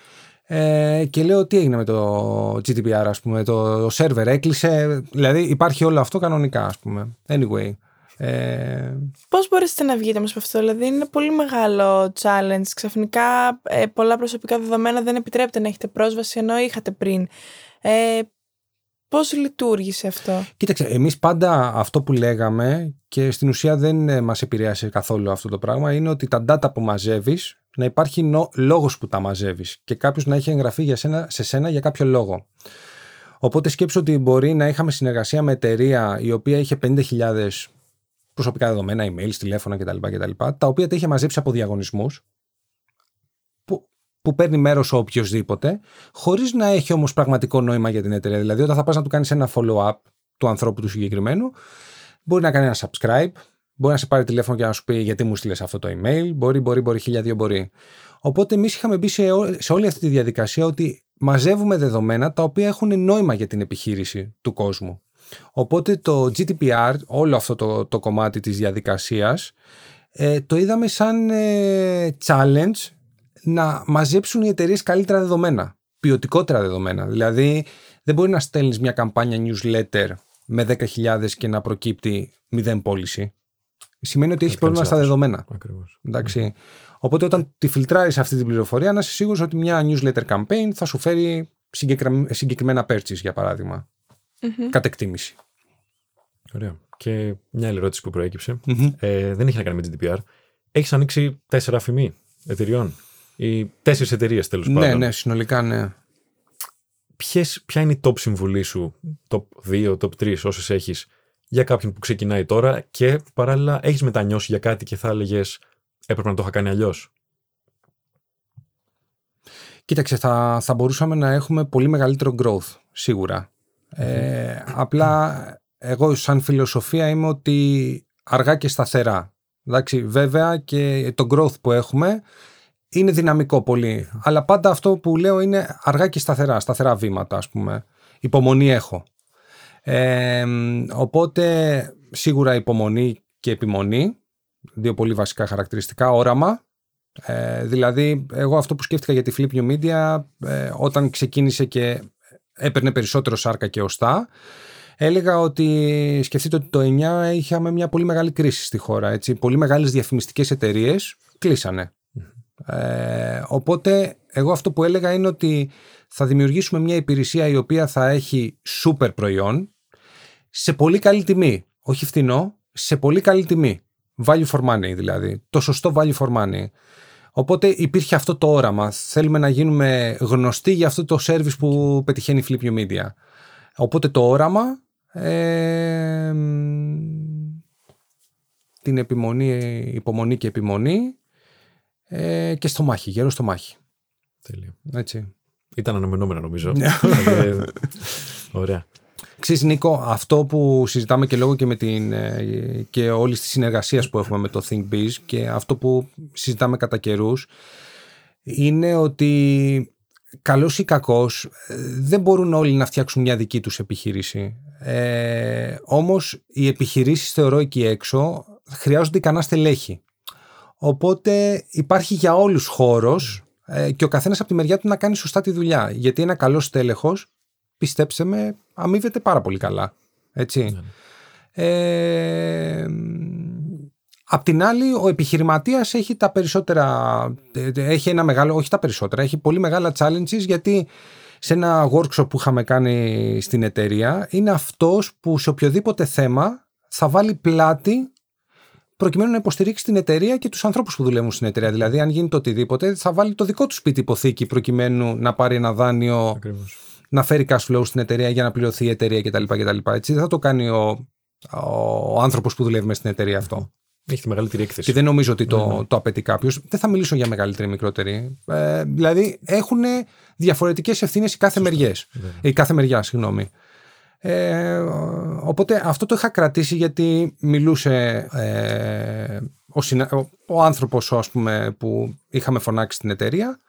ε, και λέω τι έγινε με το GDPR, ας πούμε, το σερβερ έκλεισε, δηλαδή υπάρχει όλο αυτό κανονικά, ας πούμε. Anyway. Ε... Πώς μπορέσετε να βγείτε μας από αυτό, δηλαδή είναι πολύ μεγάλο challenge, ξαφνικά ε, πολλά προσωπικά δεδομένα δεν επιτρέπεται να έχετε πρόσβαση ενώ είχατε πριν. Ε, Πώς λειτουργήσε αυτό; Κοίταξε, εμείς πάντα αυτό που λέγαμε και στην ουσία δεν ε, μας επηρέασε καθόλου αυτό το πράγμα είναι ότι τα data που μαζεύεις να υπάρχει νο, λόγος που τα μαζεύεις και κάποιος να έχει εγγραφεί για σένα, σε σένα για κάποιο λόγο. Οπότε σκέψω ότι μπορεί να είχαμε συνεργασία με εταιρεία η οποία είχε 50.000 προσωπικά δεδομένα, email, τηλέφωνα κτλ, κτλ. Τα οποία τα είχε μαζέψει από διαγωνισμούς που παίρνει μέρος ο οποιοδήποτε, χωρίς να έχει όμως πραγματικό νόημα για την εταιρεία. Δηλαδή, όταν θα πας να του κάνεις ένα follow-up του ανθρώπου του συγκεκριμένου, μπορεί να κάνει ένα subscribe, μπορεί να σε πάρει τηλέφωνο και να σου πει γιατί μου στείλες αυτό το email, μπορεί, μπορεί, μπορεί, χίλια δύο μπορεί. Οπότε εμείς είχαμε μπει σε, σε όλη αυτή τη διαδικασία ότι μαζεύουμε δεδομένα τα οποία έχουν νόημα για την επιχείρηση του κόσμου. Οπότε το GDPR, όλο αυτό το, το κομμάτι της διαδικασίας, ε, το είδαμε σαν ε, challenge να μαζέψουν οι εταιρείες καλύτερα δεδομένα, ποιοτικότερα δεδομένα. Δηλαδή, δεν μπορεί να στέλνεις μια καμπάνια newsletter με 10.000 και να προκύπτει μηδέν πώληση. Σημαίνει ότι έχεις πρόβλημα στα δεδομένα. Ακριβώς. Εντάξει. Οπότε, όταν τη φιλτράρεις αυτή την πληροφορία, να είσαι σίγουρος ότι μια newsletter campaign θα σου φέρει συγκεκριμένα purchase, για παράδειγμα. Mm-hmm. Κατ' εκτίμηση. Ωραία. Και μια άλλη ερώτηση που προεκυψε Ε, δεν έχει να κάνει με GDPR. Έχεις ανοίξει τέσσερα φημί εταιριών; Οι τέσσερις εταιρείες τέλος ναι, πάντων. Ναι, ναι, συνολικά ναι. Ποιες, ποια είναι η top συμβουλή σου, top 2, top 3, όσες έχεις, για κάποιον που ξεκινάει τώρα και παράλληλα έχεις μετανιώσει για κάτι και θα έλεγες έπρεπε να το είχα κάνει αλλιώς. Κοίταξε, θα, θα μπορούσαμε να έχουμε πολύ μεγαλύτερο growth, σίγουρα. Ε, απλά εγώ σαν φιλοσοφία είμαι ότι αργά και σταθερά. Εντάξει, βέβαια και το growth που έχουμε είναι δυναμικό πολύ. Αλλά πάντα αυτό που λέω είναι αργά και σταθερά, σταθερά βήματα ας πούμε. Υπομονή έχω. Ε, οπότε σίγουρα υπομονή και επιμονή, δύο πολύ βασικά χαρακτηριστικά, όραμα. Ε, δηλαδή, εγώ αυτό που σκέφτηκα για τη Flip New Media ε, όταν ξεκίνησε και έπαιρνε περισσότερο σάρκα και οστά, έλεγα ότι σκεφτείτε ότι το 9 είχαμε μια πολύ μεγάλη κρίση στη χώρα. Έτσι. Πολύ μεγάλες διαφημιστικές εταιρείες κλείσανε. Ε, οπότε εγώ αυτό που έλεγα είναι ότι θα δημιουργήσουμε μια υπηρεσία η οποία θα έχει super προϊόν σε πολύ καλή τιμή. Όχι φθηνό, σε πολύ καλή τιμή. Value for money δηλαδή. Το σωστό value for money. Οπότε υπήρχε αυτό το όραμα. Θέλουμε να γίνουμε γνωστοί για αυτό το service που πετυχαίνει η Flip You Media. Οπότε το όραμα, ε, την επιμονή, υπομονή και επιμονή ε, και στο μάχη, γέρο στο μάχη. Τέλειο. Έτσι. Ήταν αναμενόμενο νομίζω. Ναι. Ε, Ωραία. Ξέρεις Νίκο, αυτό που συζητάμε και λόγω και, με την, ε, και όλης της συνεργασίας που έχουμε με το ThinkBiz και αυτό που συζητάμε κατά καιρούς είναι ότι καλός ή κακός δεν μπορούν όλοι να φτιάξουν μια δική τους επιχείρηση. Ε, όμως οι επιχειρήσεις θεωρώ εκεί έξω χρειάζονται ικανά στελέχη. Οπότε υπάρχει για όλους χώρος ε, και ο καθένας από τη μεριά του να κάνει σωστά τη δουλειά. Γιατί ένα καλός στέλεχος πιστέψτε με, αμείβεται πάρα πολύ καλά. Έτσι. Ναι. Ε, απ' την άλλη, ο επιχειρηματίας έχει τα περισσότερα, έχει ένα μεγάλο, όχι τα περισσότερα, έχει πολύ μεγάλα challenges γιατί σε ένα workshop που είχαμε κάνει στην εταιρεία είναι αυτός που σε οποιοδήποτε θέμα θα βάλει πλάτη προκειμένου να υποστηρίξει την εταιρεία και τους ανθρώπους που δουλεύουν στην εταιρεία. Δηλαδή, αν γίνει το οτιδήποτε, θα βάλει το δικό του σπίτι υποθήκη προκειμένου να πάρει ένα δάνειο Ακριβώς να φέρει cash flow στην εταιρεία για να πληρωθεί η εταιρεία κτλ. κτλ. Έτσι δεν θα το κάνει ο, ο άνθρωπος που δουλεύει μέσα στην εταιρεία αυτό. Έχει τη μεγαλύτερη έκθεση. Και δεν νομίζω ότι το, ναι, ναι. το απαιτεί κάποιος. Δεν θα μιλήσω για μεγαλύτερη ή μικρότερη. Ε, δηλαδή έχουν διαφορετικές ευθύνες οι κάθε, μεριές, η κάθε μεριά. Συγγνώμη. Ε, οπότε αυτό το είχα κρατήσει γιατί μιλούσε ε, ο, συνα... ο, ο άνθρωπος ας πούμε, που είχαμε φωνάξει στην εταιρεία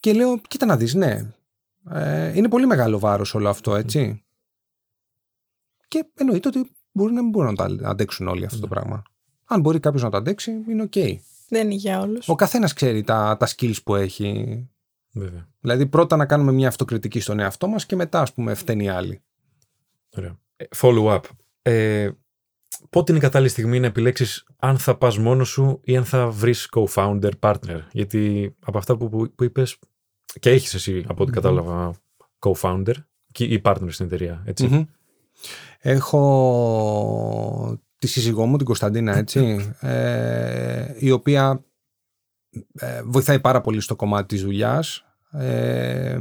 και λέω κοίτα να δεις ναι ε, είναι πολύ μεγάλο βάρος όλο αυτό, έτσι. Και εννοείται ότι μπορεί να μην μπορούν να το αντέξουν όλοι αυτό το ναι. πράγμα. Αν μπορεί κάποιος να το αντέξει, είναι οκ. Δεν είναι για όλους. Ο καθένας ξέρει τα, τα skills που έχει. Βέβαια. Δηλαδή, πρώτα να κάνουμε μια αυτοκριτική στον εαυτό μας και μετά, ας πούμε, φταίνει οι άλλοι. Ωραία. Ε, follow up. Ε, πότε είναι η κατάλληλη στιγμή να επιλέξεις αν θα πας μόνος σου ή αν θα βρεις co-founder, partner; Γιατί από αυτά που, που, που είπες, και έχεις εσύ, από ό,τι κατάλαβα, co-founder ή partner στην εταιρεία, Έχω τη σύζυγό μου, την Κωνσταντίνα, έτσι, ε, η οποία ε, βοηθάει πάρα πολύ στο κομμάτι της δουλειάς. Ε,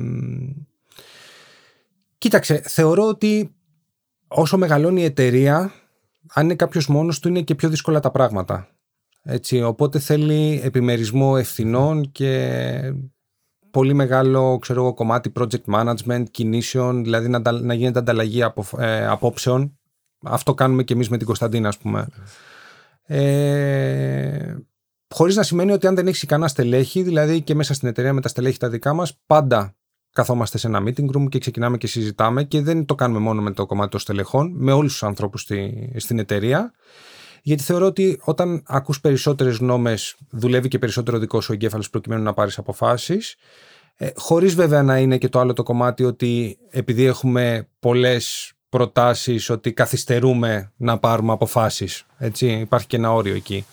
κοίταξε, θεωρώ ότι όσο μεγαλώνει η εταιρεία, αν είναι κάποιος μόνος του, είναι και πιο δύσκολα τα πράγματα. Έτσι, οπότε θέλει επιμερισμό ευθυνών και πολύ μεγάλο ξέρω, κομμάτι project management, κινήσεων, δηλαδή να, να γίνεται ανταλλαγή απο, ε, απόψεων. Αυτό κάνουμε και εμείς με την Κωνσταντίνα, ας πούμε. Ε, χωρίς να σημαίνει ότι αν δεν έχεις ικανά στελέχη, δηλαδή και μέσα στην εταιρεία με τα στελέχη τα δικά μας, πάντα καθόμαστε σε ένα meeting room και ξεκινάμε και συζητάμε και δεν το κάνουμε μόνο με το κομμάτι των στελεχών, με όλους τους ανθρώπους στη, στην εταιρεία. Γιατί θεωρώ ότι όταν ακούς περισσότερες γνώμες δουλεύει και περισσότερο δικό σου εγκέφαλος προκειμένου να πάρεις αποφάσεις ε, χωρίς βέβαια να είναι και το άλλο το κομμάτι ότι επειδή έχουμε πολλές προτάσεις ότι καθυστερούμε να πάρουμε αποφάσεις. Έτσι, υπάρχει και ένα όριο εκεί.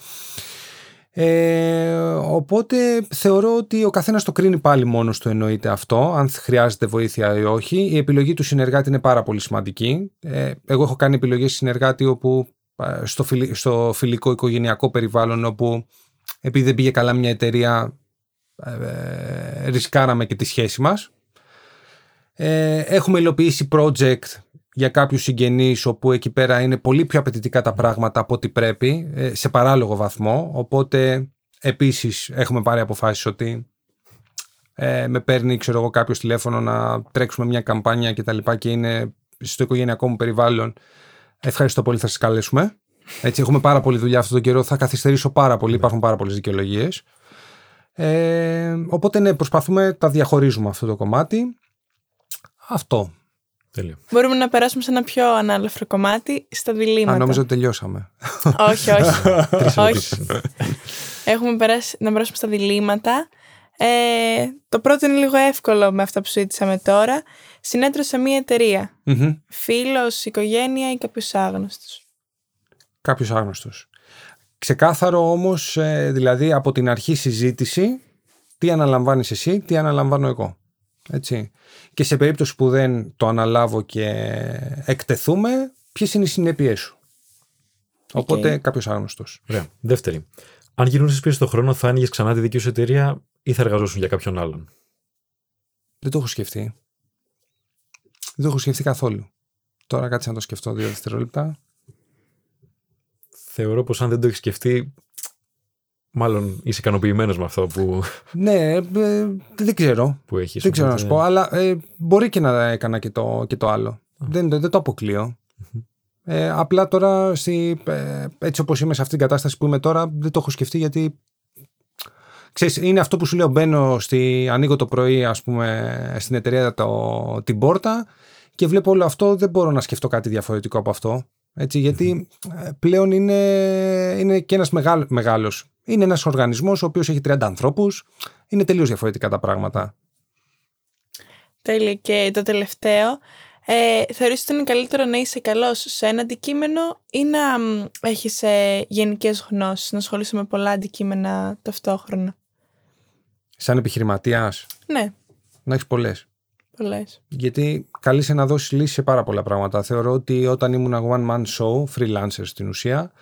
Ε, οπότε θεωρώ ότι ο καθένας το κρίνει πάλι μόνος του εννοείται αυτό, αν χρειάζεται βοήθεια ή όχι. Η επιλογή του συνεργάτη είναι πάρα πολύ σημαντική. Ε, εγώ έχω κάνει επιλογές συνεργάτη όπου ε, στο, στο φιλικό οικογενειακό περιβάλλον όπου επειδή δεν πήγε καλά μια εταιρεία ε, ρισκάραμε και τη σχέση μας. Ε, έχουμε υλοποιήσει project για κάποιους συγγενείς όπου εκεί πέρα είναι πολύ πιο απαιτητικά τα πράγματα από ό,τι πρέπει ε, σε παράλογο βαθμό οπότε επίσης έχουμε πάρει αποφάσεις ότι ε, με παίρνει ξέρω εγώ κάποιος τηλέφωνο να τρέξουμε μια καμπάνια και τα λοιπά και είναι στο οικογενειακό μου περιβάλλον ευχαριστώ πολύ θα σας καλέσουμε Έτσι, έχουμε πάρα πολλή δουλειά αυτόν τον καιρό. Θα καθυστερήσω πάρα πολύ. Υπάρχουν πάρα πολλές δικαιολογίες. Ε, οπότε ναι, προσπαθούμε, τα διαχωρίζουμε αυτό το κομμάτι. Αυτό. Τέλειο. Μπορούμε να περάσουμε σε ένα πιο ανάλαφρο κομμάτι, στα διλήμματα. Αν νόμιζα ότι τελειώσαμε. όχι, όχι. όχι. Έχουμε περάσει να περάσουμε στα διλήμματα. Ε, το πρώτο είναι λίγο εύκολο με αυτά που συζήτησαμε τώρα. Συνέτρωσα μια εταιρεία. Mm-hmm. Φίλος, οικογένεια ή κάποιος άγνωστος. Κάποιος άγνωστος. Ξεκάθαρο όμως, ε, δηλαδή από την αρχή συζήτηση, τι αναλαμβάνεις εσύ, τι αναλαμβάνω εγώ. Έτσι. Και σε περίπτωση που δεν το αναλάβω και εκτεθούμε, ποιες είναι οι συνέπειές σου; Οπότε κάποιος άγνωστος. Ωραία. Δεύτερη. Αν γυρνούσες πίσω στον χρόνο, θα άνοιγες ξανά τη δική σου εταιρεία ή θα εργαζόσουν για κάποιον άλλον; Δεν το έχω σκεφτεί. Δεν το έχω σκεφτεί καθόλου. Τώρα κάτσε να το σκεφτώ δύο δευτερόλεπτα. Θεωρώ πως αν δεν το έχεις σκεφτεί, μάλλον είσαι ικανοποιημένος με αυτό που. Ναι, ε, δεν ξέρω. Που έχεις, δεν ξέρω να σου πω, αλλά ε, μπορεί και να έκανα και το, και το άλλο. Δεν, δεν το αποκλείω. Ε, απλά τώρα, στη, ε, έτσι όπως είμαι σε αυτήν την κατάσταση που είμαι τώρα, δεν το έχω σκεφτεί γιατί Ξέρεις, είναι αυτό που σου λέω, μπαίνω στη, ανοίγω το πρωί ας πούμε στην εταιρεία το, την πόρτα και βλέπω όλο αυτό, δεν μπορώ να σκεφτώ κάτι διαφορετικό από αυτό. Έτσι, γιατί ε, πλέον είναι, είναι και ένας μεγάλο, μεγάλος. Είναι ένας οργανισμός ο οποίος έχει 30 ανθρώπους. Είναι τελείως διαφορετικά τα πράγματα. Τέλεια. Και το τελευταίο, ε, θεωρείς ότι είναι καλύτερο να είσαι καλός σε ένα αντικείμενο ή να έχεις ε, γενικές γνώσεις, να ασχολείσαι με πολλά αντικείμενα ταυτόχρονα; Σαν επιχειρηματίας; Ναι. Να έχεις πολλές. Πολλές. Γιατί καλείσαι να δώσεις λύση σε πάρα πολλά πράγματα. Θεωρώ ότι όταν ήμουν one man show, freelancer στην ουσία,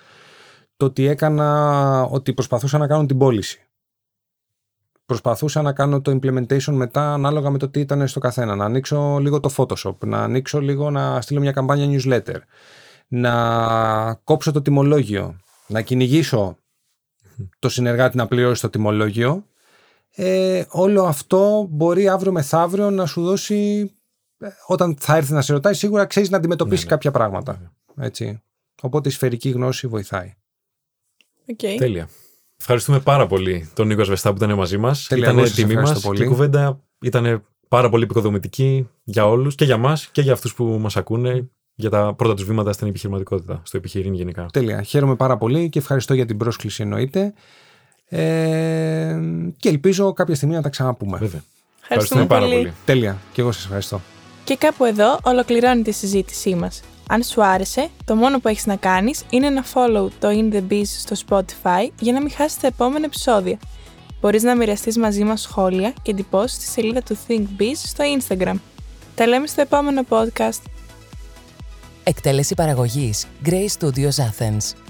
το ότι έκανα, ότι προσπαθούσα να κάνω την πώληση. Προσπαθούσα να κάνω το implementation μετά ανάλογα με το τι ήταν στο καθένα. Να ανοίξω λίγο το Photoshop, να ανοίξω λίγο να στείλω μια καμπάνια newsletter, να κόψω το τιμολόγιο, να κυνηγήσω το συνεργάτη να πληρώσει το τιμολόγιο ε, όλο αυτό μπορεί αύριο μεθαύριο να σου δώσει ε, όταν θα έρθει να σε ρωτάει σίγουρα ξέρεις να αντιμετωπίσεις ναι, ναι. κάποια πράγματα έτσι. οπότε η σφαιρική γνώση βοηθάει okay. Τέλεια Ευχαριστούμε πάρα πολύ τον Νίκο Βεστά που ήταν μαζί μας. Ήταν τιμή μας και η κουβέντα ήταν πάρα πολύ επικοδομητική για όλους και για μας και για αυτούς που μας ακούνε για τα πρώτα τους βήματα στην επιχειρηματικότητα, στο επιχειρήν γενικά. Τέλεια. Χαίρομαι πάρα πολύ και ευχαριστώ για την πρόσκληση εννοείται. Ε, και ελπίζω κάποια στιγμή να τα ξαναπούμε. Βέβαια. Ευχαριστούμε, πάρα πολύ. Τέλεια. Και εγώ σας ευχαριστώ. Και κάπου εδώ ολοκληρώνει τη συζήτησή μας. Αν σου άρεσε, το μόνο που έχεις να κάνεις είναι να follow το In The Biz στο Spotify για να μην χάσεις τα επόμενα επεισόδια. Μπορείς να μοιραστείς μαζί μας σχόλια και εντυπώσεις στη σελίδα του Think Biz στο Instagram. Τα λέμε στο επόμενο podcast. Εκτέλεση παραγωγής Grey Studios Athens.